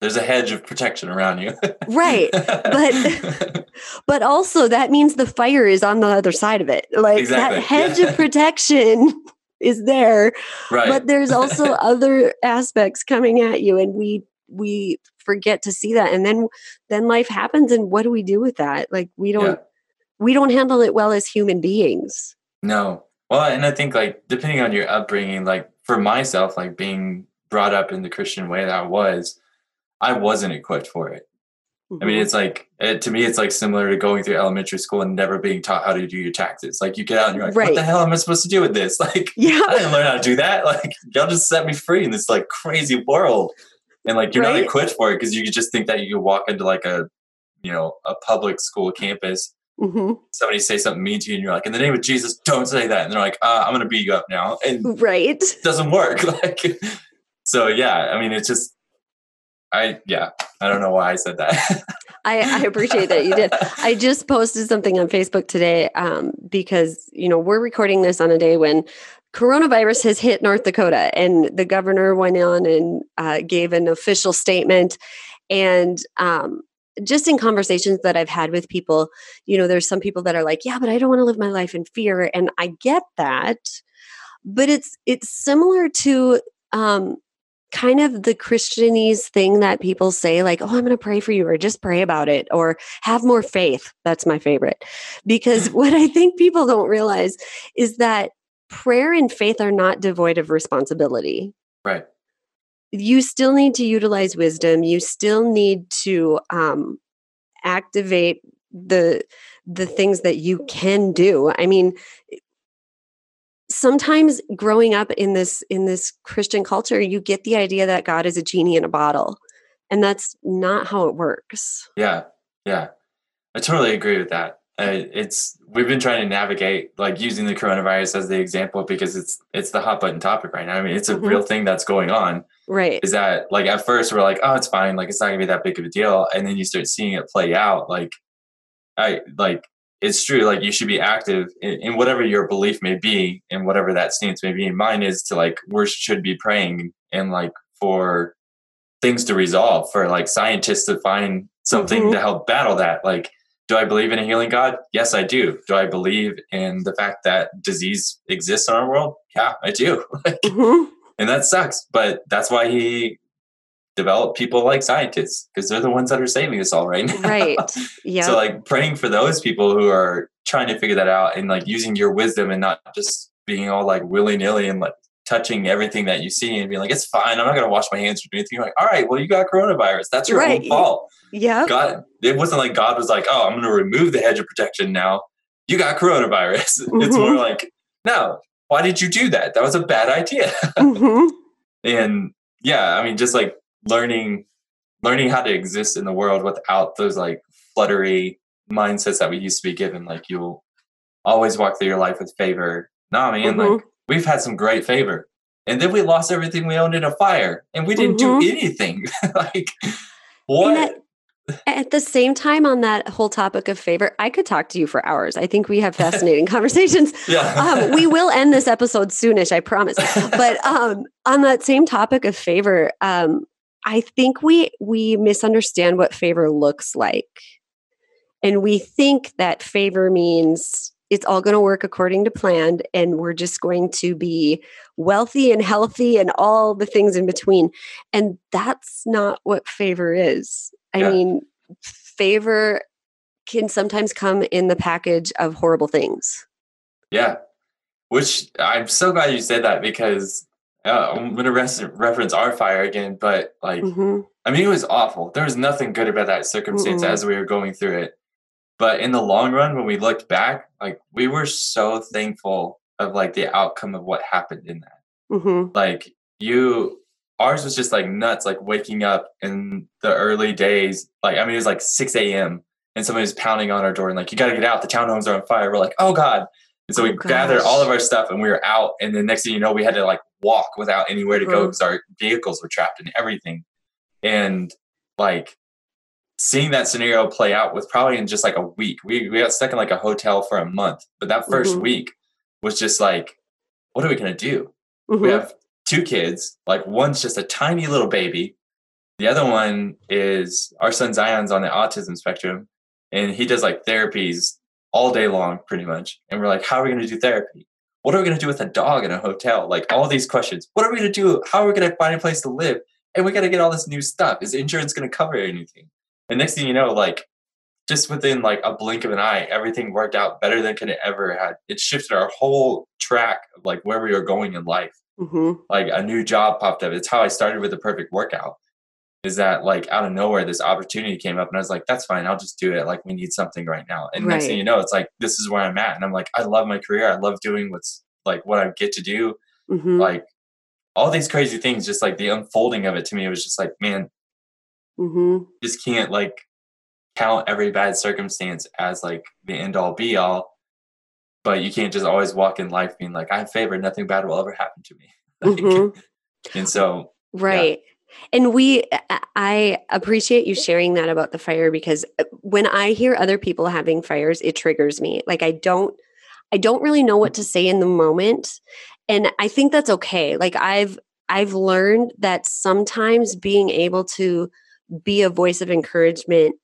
S2: There's a hedge of protection around you. (laughs)
S1: Right, but- (laughs) but also that means the fire is on the other side of it like
S2: Exactly,
S1: that hedge
S2: yeah.
S1: of protection (laughs) is there
S2: right.
S1: but there's also other aspects coming at you and we we forget to see that and then then life happens and what do we do with that like we don't
S2: Yeah.
S1: we don't handle it well as human beings
S2: No. Well, and I think like depending on your upbringing, like for myself, like being brought up in the Christian way that I was, I wasn't equipped for it. I mean, it's like it, to me, it's like similar to going through elementary school and never being taught how to do your taxes. Like you get out and you're like,
S1: Right.
S2: "What the hell am I supposed to do with this?" (laughs) Like
S1: yeah
S2: I didn't learn how to do that. (laughs) Like y'all just set me free in this like crazy world, and like you're not
S1: Right.
S2: equipped for it because you just think that you could walk into like a, you know, a public school campus.
S1: hmm
S2: Somebody say something mean to you, and you're like, "In the name of Jesus, don't say that." And they're like, uh, "I'm gonna beat you up now," and
S1: right
S2: it doesn't work. (laughs) Like, so yeah, I mean, it's just, I yeah, I don't know why I said that.
S1: I, I appreciate that you did. I just posted something on Facebook today um, because you know we're recording this on a day when coronavirus has hit North Dakota, and the governor went on and uh, gave an official statement. And um, just in conversations that I've had with people, you know, there's some people that are like, "Yeah, but I don't want to live my life in fear," and I get that, but it's it's similar to. Um, kind of the Christianese thing that people say, like, oh, I'm going to pray for you, or just pray about it, or have more faith. That's my favorite. Because (laughs) what I think people don't realize is that prayer and faith are not devoid of responsibility.
S2: right.
S1: You still need to utilize wisdom. You still need to um, activate the the things that you can do. I mean, sometimes growing up in this in this christian culture you get the idea that god is a genie in a bottle and that's not how it works
S2: Yeah, yeah, I totally agree with that. Uh, it's we've been trying to navigate like using the coronavirus as the example because it's it's the hot button topic right now. I mean, it's a
S1: Mhm.
S2: real thing that's going on.
S1: right
S2: Is that like at first we're like, oh, it's fine, like it's not gonna be that big of a deal, and then you start seeing it play out. Like, I like it's true. Like you should be active in, in whatever your belief may be, and whatever that stance may be. Mine is to like we should be praying and like for things to resolve for like scientists to find something
S1: Mhm.
S2: to help battle that like do i believe in a healing god yes i do do i believe in the fact that disease exists in our world yeah i do (laughs) Like,
S1: Mhm.
S2: and that sucks but that's why he developed people like scientists because they're the ones that are saving us all right now
S1: right (laughs) yeah
S2: so like praying for those people who are trying to figure that out and like using your wisdom and not just being all like willy-nilly and like touching everything that you see and being like, it's fine. I'm not gonna wash my hands or do anything. You're like, all right, well, you got coronavirus. That's your
S1: Right.
S2: own fault.
S1: yeah
S2: God it wasn't like God was like, oh, I'm gonna remove the hedge of protection now. You got coronavirus. (laughs) It's
S1: Mhm.
S2: more like, no, why did you do that? That was a bad idea.
S1: Mhm. (laughs)
S2: and yeah, I mean, just like learning learning how to exist in the world without those like fluttery mindsets that we used to be given. Like you'll always walk through your life with favor. No, man,
S1: Mhm.
S2: like we've had some great favor. And then we lost everything we owned in a fire and we didn't
S1: Mhm.
S2: do anything. (laughs) like what?
S1: at- At the same time, on that whole topic of favor, I could talk to you for hours. I think we have (laughs) fascinating conversations.
S2: yeah.
S1: Um, we will end this episode soonish, I promise. (laughs) But um, on that same topic of favor, um, I think we we misunderstand what favor looks like, and we think that favor means it's all going to work according to plan, and we're just going to be wealthy and healthy and all the things in between. And that's not what favor is. I
S2: Yeah.
S1: mean, favor can sometimes come in the package of horrible things.
S2: Yeah. Which I'm so glad you said that because uh, I'm going to res- reference our fire again, but like,
S1: hmm
S2: I mean, it was awful. There was nothing good about that circumstance
S1: Mm-mm.
S2: as we were going through it. But in the long run, when we looked back, like we were so thankful of like the outcome of what happened in that.
S1: Mm-hmm.
S2: Like you, ours was just like nuts, like waking up in the early days. Like, I mean, it was like 6 a.m. and somebody was pounding on our door and like, you got to get out. The townhomes are on fire. We're like, oh God. And so
S1: Oh,
S2: we gathered all of our stuff and we were out. And then next thing you know, we had to like walk without anywhere to go because our vehicles were trapped and everything. And like seeing that scenario play out with probably in just like a week. We we got stuck in like a hotel for a month. But that 1st
S1: Mhm.
S2: week was just like, what are we gonna do? We
S1: Mhm.
S2: have two kids. Like one's just a tiny little baby. The other one is our son Zion's on the autism spectrum, and he does like therapies all day long, pretty much. And we're like, how are we going to do therapy? What are we going to do with a dog in a hotel? Like all these questions. What are we going to do? How are we going to find a place to live? And we got to get all this new stuff. Is insurance going to cover anything? And next thing you know, like just within like a blink of an eye, everything worked out better than could it ever had. It shifted our whole track of like where we were going in life
S1: Mhm.
S2: like a new job popped up. It's how I started with the perfect workout. Is that like out of nowhere this opportunity came up and I was like, that's fine, I'll just do it. Like we need something right now. And next thing you know, it's like this is where I'm at. And I'm like, I love my career. I love doing what's like what I get to do.
S1: Mhm.
S2: Like all these crazy things, just like the unfolding of it to me it was just like, man,
S1: Mhm.
S2: just can't like count every bad circumstance as like the end all be all. But you can't just always walk in life being like, I'm favored, nothing bad will ever happen to me. (laughs) Like,
S1: Mhm.
S2: And so
S1: Right. And we, I- appreciate you sharing that about the fire because uh, when I hear other people having fires, it triggers me. Like I don't, I don't really know what to say in the moment. And I think that's okay. Like I've, I've learned that sometimes being able to be a voice of encouragement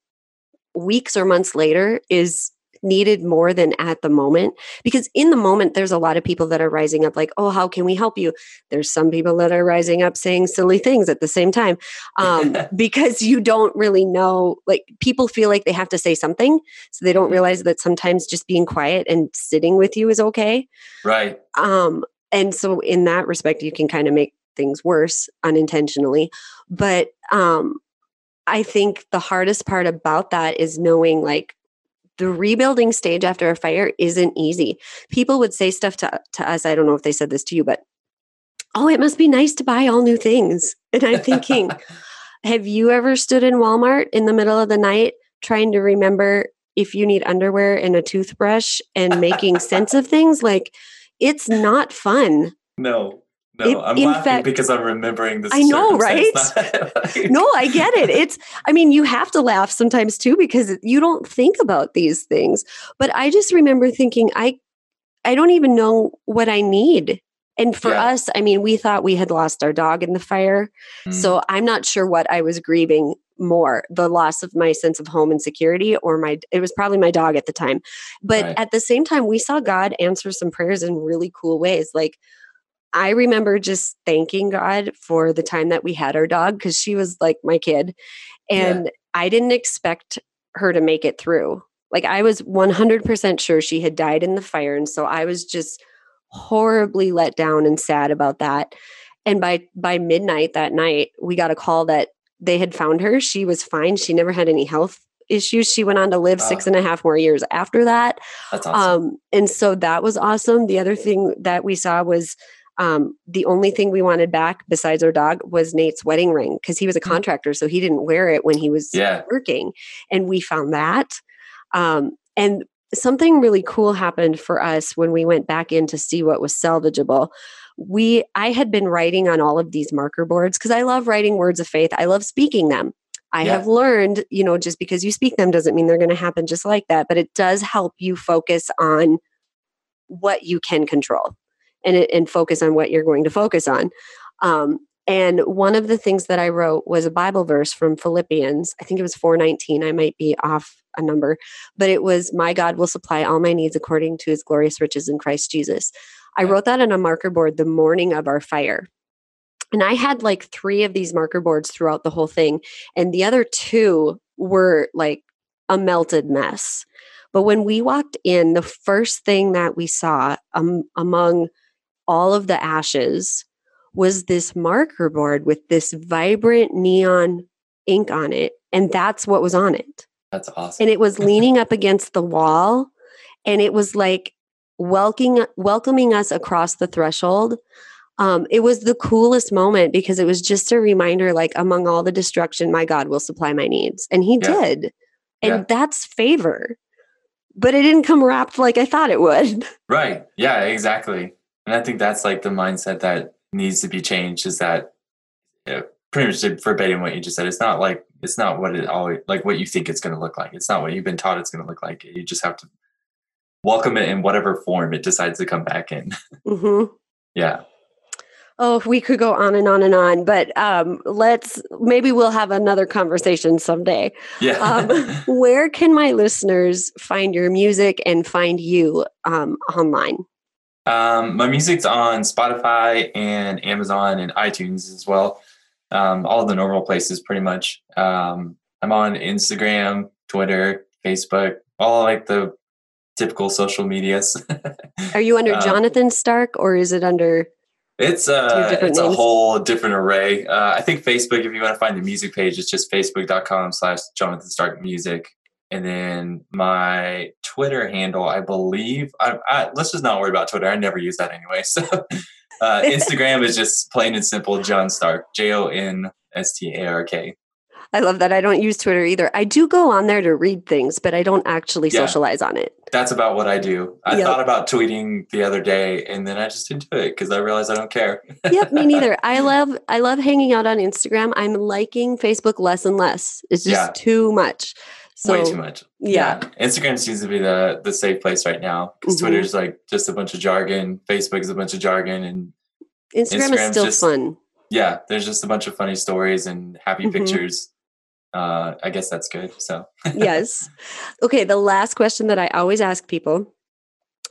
S1: weeks or months later is needed more than at the moment because in the moment there's a lot of people that are rising up like oh how can we help you there's some people that are rising up saying silly things at the same time um, (laughs) because you don't really know like people feel like they have to say something so they don't
S2: Mhm.
S1: realize that sometimes just being quiet and sitting with you is okay
S2: right.
S1: um, and so in that respect you can kind of make things worse unintentionally but um, i think the hardest part about that is knowing like the rebuilding stage after a fire isn't easy. People would say stuff to, to us i don't know if they said this to you but oh it must be nice to buy all new things. And i'm thinking (laughs) have you ever stood in walmart in the middle of the night trying to remember if you need underwear and a toothbrush and making sense of things? Like it's not fun.
S2: No, no,
S1: In-
S2: I'm
S1: in
S2: laughing
S1: fact-
S2: because I'm remembering this.
S1: I know,
S2: right? not- (laughs)
S1: no i get it it's i mean you have to laugh sometimes too because you don't think about these things but i just remember thinking i i don't even know what i need and for
S2: Yeah.
S1: us i mean we thought we had lost our dog in the fire
S2: Mm,
S1: so i'm not sure what i was grieving more the loss of my sense of home and security or my it was probably my dog at the time but
S2: Right.
S1: at the same time we saw god answer some prayers in really cool ways like I remember just thanking God for the time that we had our dog because she was like my kid.
S2: Yeah.
S1: And I didn't expect her to make it through. Like I was 100% sure she had died in the fire. And so I was just horribly let down and sad about that. And by by midnight that night, we got a call that they had found her. She was fine. She never had any health issues. She went on to live six
S2: Ah.
S1: and a half more years after that.
S2: That's awesome.
S1: Um, and so that was awesome. The other thing that we saw was um, the only thing we wanted back besides our dog was Nate's wedding ring because he was a
S2: Mm.
S1: contractor, so he didn't wear it when he was
S2: yeah.
S1: working. And we found that. Um, and something really cool happened for us when we went back in to see what was salvageable. We I had been writing on all of these marker boards because I love writing words of faith. I love speaking them. I
S2: Yeah.
S1: have learned, you know, just because you speak them doesn't mean they're going to happen just like that, but it does help you focus on what you can control and it, and focus on what you're going to focus on. Um, and one of the things that I wrote was a Bible verse from Philippians. I think it was 419. I might be off a number, but it was, My God will supply all my needs according to his glorious riches in Christ Jesus. I wrote that on a marker board the morning of our fire. And I had like three of these marker boards throughout the whole thing. And the other two were like a melted mess. But when we walked in, the first thing that we saw um, among all of the ashes was this marker board with this vibrant neon ink on it. And that's what was on it.
S2: That's awesome.
S1: and it was (laughs) leaning up against the wall and it was like welcoming welcoming us across the threshold um, it was the coolest moment because it was just a reminder like among all the destruction my god will supply my needs and he
S2: Yeah.
S1: did and
S2: Yeah.
S1: that's favor but it didn't come wrapped like i thought it would (laughs)
S2: Right. Yeah, exactly. And I think that's like the mindset that needs to be changed is that yeah, pretty much verbatim what you just said. It's not like it's not what it always like what you think it's gonna look like. It's not what you've been taught it's gonna look like. You just have to welcome it in whatever form it decides to come back in. (laughs)
S1: hmm
S2: yeah.
S1: oh we could go on and on and on but um, let's maybe we'll have another conversation someday
S2: Yeah.
S1: um, (laughs) where can my listeners find your music and find you um, online?
S2: Um, my music's on Spotify and Amazon and iTunes as well. Um, all the normal places, pretty much. Um, I'm on Instagram, Twitter, Facebook, all like the typical social medias. (laughs)
S1: Are you under
S2: Um,
S1: Jonathan Stark or is it under?
S2: it's uh, it's a whole different array. Uh, I think Facebook, if you want to find the music page, it's just facebook.com slash Jonathan Stark Music. And then my Twitter handle, I believe, I, I, let's just not worry about Twitter. I never use that anyway. (laughs) So uh, Instagram is just plain and simple John Stark, J O N S T A R K.
S1: I love that. I don't use Twitter either. I do go on there to read things, but I don't actually
S2: Yeah.
S1: socialize on it.
S2: That's about what I do. I
S1: Yep.
S2: thought about tweeting the other day and then I just didn't do it because I realized I don't care. (laughs)
S1: yep, me neither. I love I love hanging out on Instagram. I'm liking Facebook less and less. It's just
S2: Yeah.
S1: too much. So
S2: Way too much.
S1: Yeah.
S2: Instagram seems to be the the safe place right now because
S1: Mhm.
S2: Twitter's like just a bunch of jargon. Facebook is a bunch of jargon, and
S1: Instagram is
S2: Instagram's
S1: still
S2: just-
S1: fun.
S2: yeah, there's just a bunch of funny stories and happy
S1: Mhm.
S2: pictures. Uh, I guess that's good. So (laughs)
S1: yes. Okay, the last question that I always ask people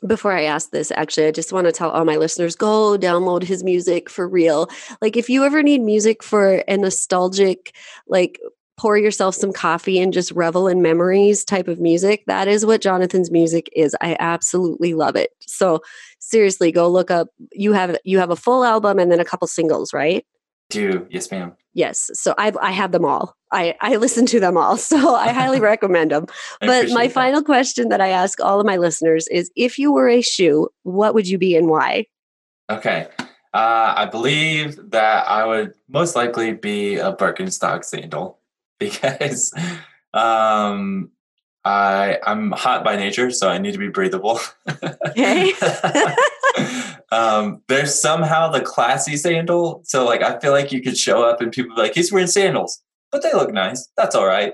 S1: before I ask this, actually, I just want to tell all my listeners go download his music for real. Like, if you ever need music for a nostalgic, like, pour yourself some coffee and just revel in memories type of music, that is what Jonathan's music is. I absolutely love it. So, seriously, go look up. You have you have a full album and then a couple singles, right?
S2: do yes, ma'am.
S1: Yes. So I I have them all. I I listen to them all. (laughs) So I highly (laughs) recommend them. But my
S2: that.
S1: final question that I ask all of my listeners is if you were a shoe, what would you be and why?
S2: Okay. Uh, I believe that I would most likely be a Birkenstock sandal (laughs) because um, I I'm hot by nature, so I need to be breathable.
S1: Okay. (laughs)
S2: um, there's somehow the classy sandal, so like I feel like you could show up and people be like, "He's wearing sandals," but they look nice. That's all right.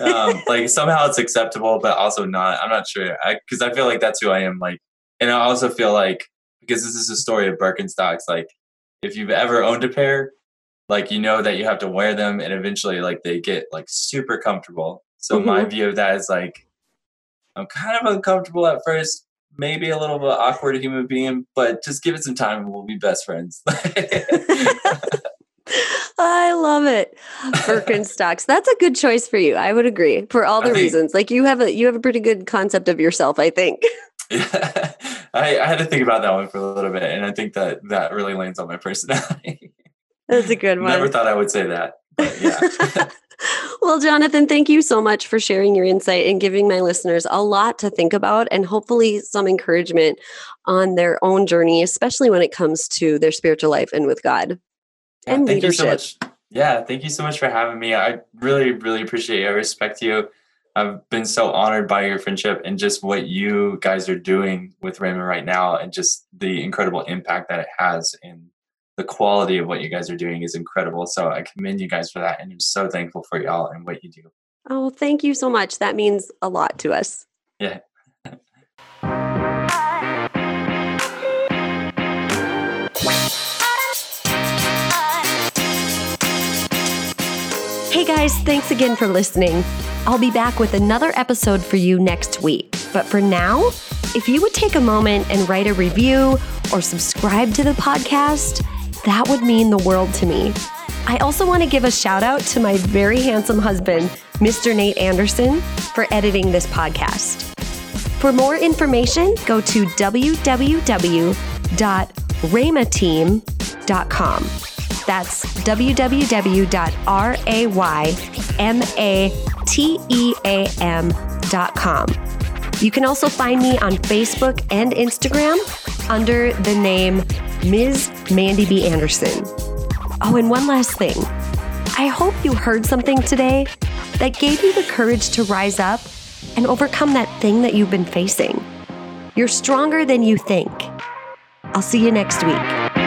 S2: um, (laughs) like somehow it's acceptable, but also not. I'm not sure because I, feel like that's who I am. Like, and I also feel like because this is a story of Birkenstocks. Like, if you've ever owned a pair, like you know that you have to wear them, and eventually, like they get like super comfortable. So my mm-hmm. view of that is like, I'm kind of uncomfortable at first, maybe a little bit awkward human being, but just give it some time, and we'll be best friends. (laughs)
S1: I love it. Birkenstocks. That's a good choice for you. I would agree for all
S2: I
S1: the
S2: think-
S1: reasons. Like you have a you have a pretty good concept of yourself, I think.
S2: Yeah, (laughs) (laughs) I, I had to think about that one for a little bit, and I think that that really lands on my personality.
S1: That's a (laughs) good one.
S2: Never thought I would say that. But yeah. (laughs)
S1: well, Jonathan, thank you so much for sharing your insight and giving my listeners a lot to think about and hopefully some encouragement on their own journey, especially when it comes to their spiritual life and with God.
S2: Yeah,
S1: and
S2: thank you so
S1: leadership.
S2: much. Yeah, thank you so much for having me. I really, really appreciate you. I respect you. I've been so honored by your friendship and just what you guys are doing with Raymond right now, and just the incredible impact that it has. And the quality of what you guys are doing is incredible. So I commend you guys for that, and I'm so thankful for y'all and what you do.
S1: Oh, thank you so much. That means a lot to us.
S2: Yeah. (laughs)
S1: Hey guys, thanks again for listening. I'll be back with another episode for you next week. But for now, if you would take a moment and write a review or subscribe to the podcast, that would mean the world to me. I also want to give a shout out to my very handsome husband, Mr. Nate Anderson, for editing this podcast. For more information, go to www.rhemateam.com. That's www.rhemateam.com. You can also find me on Facebook and Instagram under the name Ms. Mandy B. Anderson. Oh, and one last thing. I hope you heard something today that gave you the courage to rise up and overcome that thing that you've been facing. You're stronger than you think. I'll see you next week.